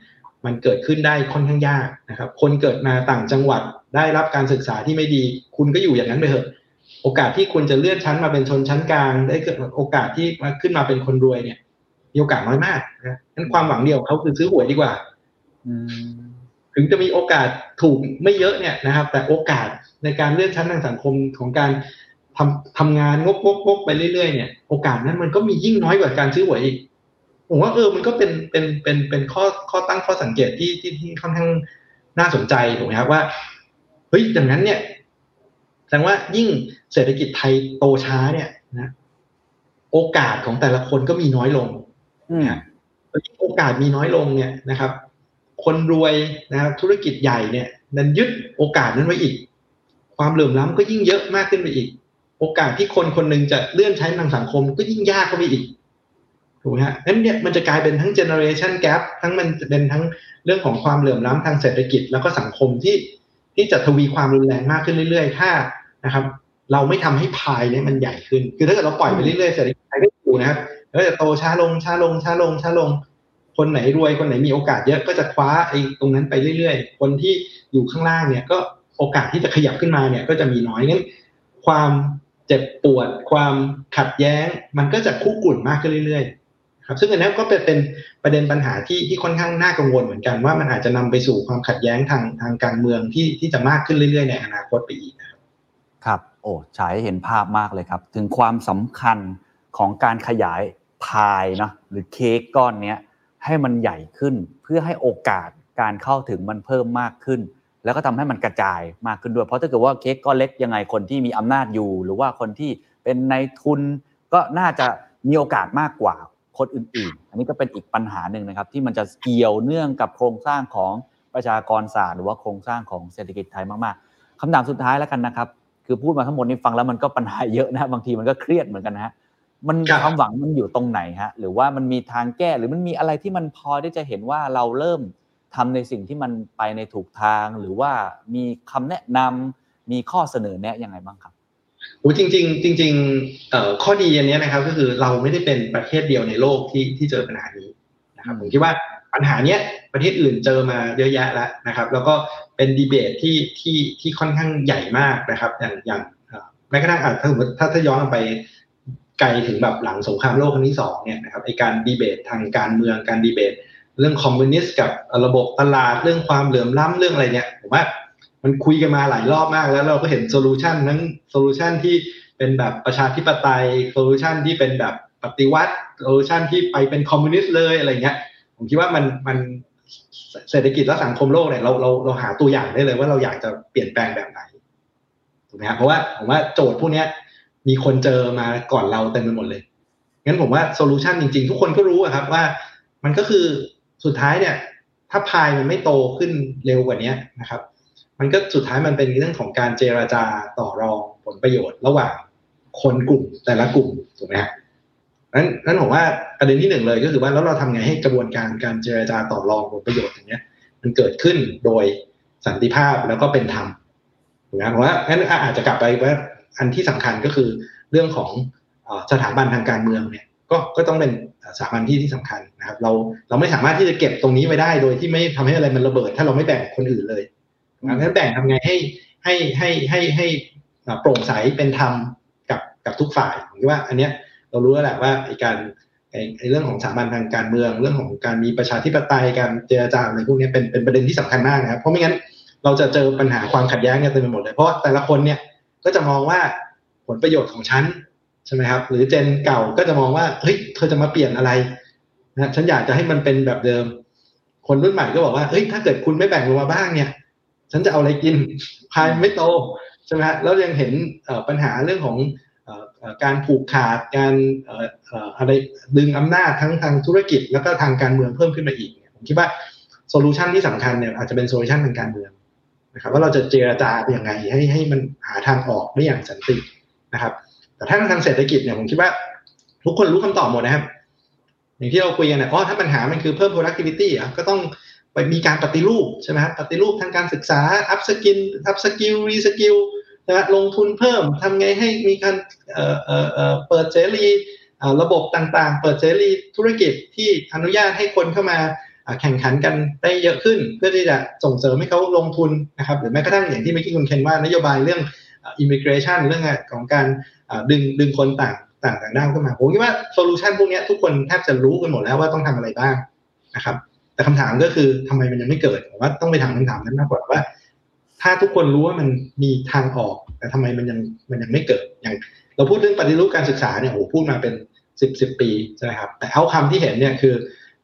มันเกิดขึ้นได้ค่อนข้างยากนะครับ คนเกิดมาต่างจังหวัดได้รับการศึกษาที่ไม่ดี คุณก็อยู่อย่างนั้นไปเถอะ โอกาสที่คุณจะเลื่อนชั้นมาเป็นชนชั้นกลาง ได้เกิดโอกาสที่มาขึ้นมาเป็นคนรวยเนี่ยมีโอกาสน้อยมากนะนั้นความหวังเดียวเขาคือซื้อหวยดีกว่า ถึงจะมีโอกาสถูกไม่เยอะเนี่ยนะครับ แต่โอกาสในการเลื่อนชั้นทางสังคมของการทำทำงานงกงกงกไปเรื่อยๆเนี่ยโอกาสนั้นมันก็มียิ่งน้อยกว่าการซื้อหวยอีกผมว่าเออมันก็เป็นเป็นเป็นเป็นข้อข้อตั้งข้อสังเกตที่ที่ที่ค่อนข้างน่าสนใจถูกไหมครับว่าเฮ้ยดังนั้นเนี่ยแสดงว่ายิ่งเศรษฐกิจไทยโตช้าเนี่ยนะโอกาสของแต่ละคนก็มีน้อยลงอืมโอกาสมีน้อยลงเนี่ยนะครับ คนรวยนะครับธุรกิจใหญ่เนี่ยนั้นยึดโอกาสนั้นไว้อีก ความเหลื่อมล้ำก็ยิ่งเยอะมากขึ้นไปอีก โอกาสที่คนคนหนึ่งจะเลื่อนใช้ทางสังคมก็ยิ่งยากเข้าไปอีกถูกไหมฮะนั้นเนี่ยมันจะกลายเป็นทั้ง generation gap ทั้งมันจะเป็นทั้งเรื่องของความเหลื่อมล้ำทางเศรษฐกิจ แล้วก็สังคมที่ที่จะทวีความรุนแรงมากขึ้นเรื่อยๆ ถ้านะครับ เราไม่ทำให้พายเนี่ยมันใหญ่ขึ้น คือถ้าเกิดเราปล่อยไปเรื่อยๆเศรษฐกิจไทยก็อยู่นะครับแล้วจะโตช้าลงช้าลงช้าลงช้าลง คนไหนรวยคนไหนมีโอกาสเยอะก็จะคว้าไอ้ตรงนั้นไปเรื่อยๆ คนที่อยู่ข้างล่างเนี่ยก็โอกาสที่จะขยับขึ้นมาเนี่ยก็จะมีน้อยงั้นความเจ็บปวด ความขัดแย้ง มันก็จะคู่กุ่นมากขึ้นเรื่อยๆครับซึ่งอันนี้ก็เป็นปนประเด็นปัญหาที่ที่ค่อนข้างน่ากังวลเหมือนกันว่ามันอาจจะนำไปสู่ความขัดแย้งทางทางการเมืองที่ที่จะมากขึ้นเรื่อยๆ ในอนาคตไปอีกนะครับครับโอ้ฉายให้เห็นภาพมากเลยครับ ถึงความสำคัญของการขยายพายเนาะหรือเค้กก้อนเนี้ย ให้มันใหญ่ขึ้น เพื่อให้โอกาสการเข้าถึงมันเพิ่มมากขึ้น แล้วก็ทำให้มันกระจายมากขึ้นด้วย เพราะถ้าเกิดว่าเค้กก้อนเล็กยังไงคนที่มีอำนาจอยู่ หรือว่าคนที่เป็นในทุนก็น่าจะมีโอกาสมากกว่าคนอื่นๆ อันนี้ก็เป็นอีกปัญหาหนึ่งนะครับ ที่มันจะเกี่ยวเนื่องกับโครงสร้างของประชากรศาสตร์หรือว่าโครงสร้างของเศรษฐกิจไทยมากๆคำถามสุดท้ายแล้วกันนะครับ คือพูดมาทั้งหมดนี้ฟังแล้วมันก็ปัญหาเยอะนะบางทีมันก็เครียดเหมือนกันนะฮะ มันครับความหวังมันอยู่ตรงไหนฮะ หรือว่ามันมีทางแก้หรือมันมีอะไรที่มันพอที่จะเห็นว่าเราเริ่มทำในสิ่งที่มันไปในถูกทาง หรือว่ามีคำแนะนำมีข้อเสนอแนะยังไงบ้างครับโอ้จริงๆจริงๆเอ่อข้อดีอันเนี้ยนะครับ ก็คือเราไม่ได้เป็นประเทศเดียวในโลกที่ที่เจอปัญหานี้นะครับผมคิดว่าปัญหาเนี้ยประเทศอื่นเจอมาเยอะแยะแล้วนะครับ แล้วก็เป็นดีเบตที่ที่ที่ค่อนข้างใหญ่มากนะครับ อย่างอย่างเอ่อแม้กระทั่งอะถ้าสมมติถ้าถ้าย้อนไป ไกลถึงแบบหลังสงครามโลกครั้งที่สองเนี่ยนะครับไอการดีเบตทางการเมืองการดีเบต เรื่องคอมมิวนิสต์กับระบบตลาดเรื่องความเหลื่อมล้ำเรื่องอะไรเนี่ยผมว่ามันคุยกันมาหลายรอบมากแล้วเราก็เห็น solution นั้น solution ที่เป็นแบบประชาธิปไตยsolution ที่เป็นแบบปฏิวัติ solution ที่ไปเป็นคอมมิวนิสต์เลยอะไรเงี้ยผมคิดว่ามันมันเศรษฐกิจและสังคมโลกเนี่ยเราเราเราหาตัวอย่างได้เลยว่าเราอยากจะเปลี่ยนแปลงแบบไหนถูกไหมครับเพราะว่าผมว่าโจทย์พวกเนี้ย มีคนเจอมาก่อนเราเต็มไปหมดเลยงั้นผมว่า solution จริงๆ ทุกคนก็รู้ครับว่า มันก็คือสุดท้ายเนี่ย ถ้าพายมันไม่โตขึ้นเร็วกว่านี้นะครับ มันก็สุดท้ายมันเป็นเรื่องของการเจรจาต่อรองผลประโยชน์ ระหว่างคนกลุ่มแต่ละกลุ่มถูกไหมครับนั้นนั้นผมว่าประเด็นที่หนึ่งเลยก็คือว่าแล้วเราทำไงให้กระบวนการการเจราจาต่อรองผลประโยชน์อย่างเนี้ย มันเกิดขึ้นโดยสันติภาพแล้วก็เป็นธรรมถูกไหมผมว่างั้นอาจจะกลับไปว่า อันที่สำคัญก็คือเรื่องของเอ่อสถาบันทางการเมืองเนี่ยก็ก็ต้องเป็นสถาบันที่ที่สำคัญนะครับ เราเราไม่สามารถที่จะเก็บตรงนี้ไว้ได้โดยที่ไม่ทำให้อะไรมันระเบิด ถ้าเราไม่แบ่งคนอื่นเลยงั้นแบ่งทำไงให้ให้ให้ให้ให้อ่าโปร่งใสเป็นธรรมกับกับทุกฝ่ายผมคิดว่า อันเนี้ยเรารู้แล้วแหละว่าไอ้การไอ้ไอ้เรื่องของสถาบันทางการเมือง เรื่องของการมีประชาธิปไตยการเจรจาอะไรพวกเนี้ยเป็นเป็นประเด็นที่สำคัญมากนะครับเพราะไม่งั้นเราจะเจอปัญหาความขัดแย้งกันเต็มไปหมดเลยเพราะว่าแต่ละคนเนี่ย ก็จะมองว่าผลประโยชน์ของฉันใช่ไหมครับ หรือเจนเก่าก็จะมองว่าเฮ้ยเธอจะมาเปลี่ยนอะไรนะฉันอยากจะให้มันเป็นแบบเดิม คนรุ่นใหม่ก็บอกว่าเฮ้ยถ้าเกิดคุณไม่แบ่งลงมาบ้างเนี่ย ฉันจะเอาอะไรกินพายไม่โตใช่ไหมฮะแล้วยังเห็นปัญหาเรื่องของการผูกขาดการอะไรดึงอำนาจทั้งทางธุรกิจ แล้วก็ทางการเมืองเพิ่มขึ้นมาอีกผมคิดว่า solution ที่สำคัญเนี่ยอาจจะเป็น solution ทางการเมือง นะครับว่าเราจะเจรจาไปยังไงให้ให้มันหาทางออกได้อย่างสันตินะครับ แต่ถ้าทางเศรษฐกิจเนี่ยผมคิดว่าทุกคนรู้คำตอบหมดนะครับ อย่างที่เราคุยกันนะอ๋อถ้าปัญหามันคือเพิ่ม productivity อะก็ต้องไปมีการปฏิรูปใช่ไหมครับปฏิรูปทางการศึกษา up skill up skill re skill นะลงทุนเพิ่มทำไงให้มีการเอ่อเอ่อเอ่อเปิดเสรีระบบต่างๆ เปิดเสรีธุรกิจที่อนุญาตให้คนเข้ามา แข่งขันกันได้เยอะขึ้น เพื่อที่จะส่งเสริมให้เขาลงทุนนะครับหรือแม้กระทั่งอย่างที่เมื่อกี้คุณเคนว่านโยบายเรื่องimmigration เรื่องของการดึงดึงคนต่างต่างต่างด้าวเข้ามาผมคิดว่า solution พวกนี้ทุกคนแทบจะรู้กันหมดแล้วว่าต้องทำอะไรบ้างนะครับแต่คำถามก็คือทำไมมันยังไม่เกิดผมว่าต้องไปถามคำถามนั้นมากกว่าว่า ถ้าทุกคนรู้ว่ามันมีทางออก แต่ทำไมมันยังมันยังไม่เกิดอย่าง เราพูดเรื่องปฏิรูปการศึกษาเนี่ยโอ้พูดมาเป็นสิบสิบปีใช่ไหมครับแต่ outcome ที่เห็นเนี่ยคือ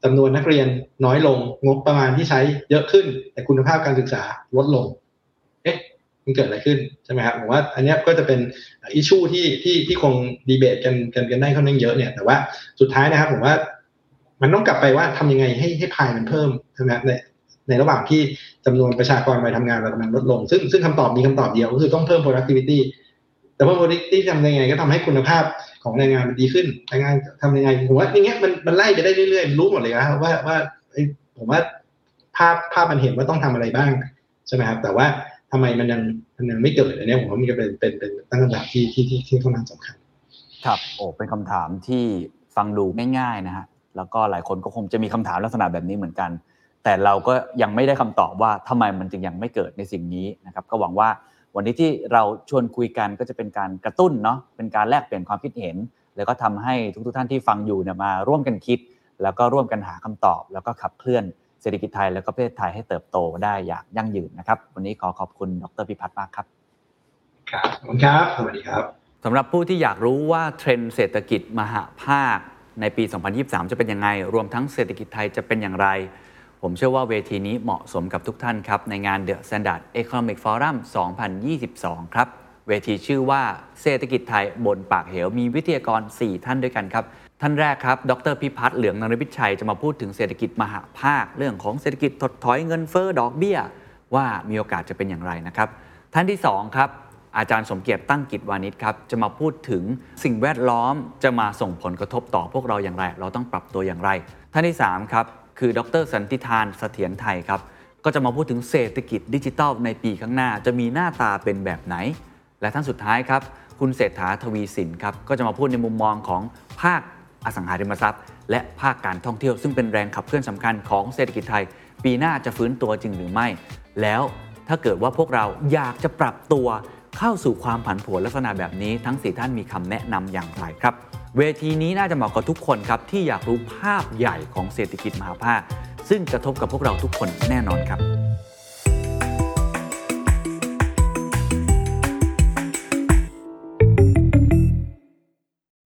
จำนวนนักเรียนน้อยลงงบประมาณที่ใช้เยอะขึ้น แต่คุณภาพการศึกษาลดลง เอ๊ะมันเกิดอะไรขึ้นใช่ไหมครับผมว่าอันนี้ก็จะเป็นอิชชูที่ที่ที่คงดีเบตกันกันกันได้ค่อนข้างเยอะเนี่ยแต่ว่าสุดท้ายนะครับผมว่ามันต้องกลับไปว่าทำยังไงให้ให้พายมันเพิ่มใช่ไหมในในระหว่างที่จำนวนประชากรไปทำงานเรากำลังลดลง ซึ่งซึ่งคำตอบมีคำตอบเดียวก็คือต้องเพิ่ม productivity แต่เพิ่ม productivity ทำยังไงก็ทำให้คุณภาพของแรงงานมันดีขึ้นแรงงานทำยังไงผมว่าอย่างเงี้ยมันมันไล่ไปได้เรื่อยๆรู้หมดเลยนะว่าว่าผมว่าภาพภาพมันเห็นว่าต้องทำอะไรบ้างใช่ไหมครับ แต่ว่าทำไมมันยังมันยังไม่เกิดอันนี้ผมว่ามันก็เป็นเป็นเป็นตั้งคำถามที่ที่ที่ที่ค่อนข้างสำคัญ ครับโอ้เป็นคำถามที่ฟังดูง่ายๆนะฮะแล้วก็หลายคนก็คงจะมีคำถามลักษณะแบบนี้เหมือนกัน แต่เราก็ยังไม่ได้คำตอบว่าทำไมมันจึงยังไม่เกิดในสิ่งนี้นะครับ ก็หวังว่า วันนี้ที่เราชวนคุยกันก็จะเป็นการกระตุ้นเนาะเป็นการแลกเปลี่ยนความคิดเห็น แล้วก็ทำให้ทุกๆท่านที่ฟังอยู่เนี่ยมาร่วมกันคิด แล้วก็ร่วมกันหาคำตอบ แล้วก็ขับเคลื่อนเศรษฐกิจไทย แล้วก็ประเทศไทยให้เติบโตได้อย่างยั่งยืนนะครับ วันนี้ขอขอบคุณดรพิพัฒน์มากครับครับขอบคุณครับสวัสดีครับสำหรับผู้ที่อยากรู้ว่าเทรนด์เศรษฐกิจมหาภาคในปี 2023 จะเป็นยังไง รวมทั้งเศรษฐกิจไทยจะเป็นอย่างไร ผมเชื่อว่าเวทีนี้เหมาะสมกับทุกท่านครับ ในงาน The Standard Economic Forum 2022 ครับ เวทีชื่อว่าเศรษฐกิจไทยบนปากเหว มีวิทยากร 4 ท่านด้วยกันครับ ท่านแรกครับ ดรพิพัฒน์เหลืองนรวิชัยจะมาพูดถึงเศรษฐกิจมหาภาค เรื่องของเศรษฐกิจถดถอยเงินเฟ้อดอกเบี้ย ว่ามีโอกาสจะเป็นอย่างไรนะครับ ท่านที่ 2 ครับอาจารย์สมเกียรติตั้งกิจวานิชครับ จะมาพูดถึงสิ่งแวดล้อมจะมาส่งผลกระทบต่อพวกเราอย่างไร เราต้องปรับตัวอย่างไร ท่านที่ 3 ครับ คือดรสันติธานเสถียรไทยครับ ก็จะมาพูดถึงเศรษฐกิจดิจิทัลในปีข้างหน้า จะมีหน้าตาเป็นแบบไหน และท่านสุดท้ายครับ คุณเศรษฐาทวีสินครับ ก็จะมาพูดในมุมมองของภาคอสังหาริมทรัพย์ และภาคการท่องเที่ยว ซึ่งเป็นแรงขับเคลื่อนสำคัญของเศรษฐกิจไทย ปีหน้าจะฟื้นตัวจริงหรือไม่ แล้วถ้าเกิดว่าพวกเราอยากจะปรับตัวเข้าสู่ความผันผวนลักษณะแบบนี้ ทั้งสี่ท่านมีคำแนะนำอย่างไรครับ เวทีนี้น่าจะเหมาะกับทุกคนครับที่อยากรู้ภาพใหญ่ของเศรษฐกิจมหาภาค ซึ่งกระทบกับพวกเราทุกคนแน่นอนครับ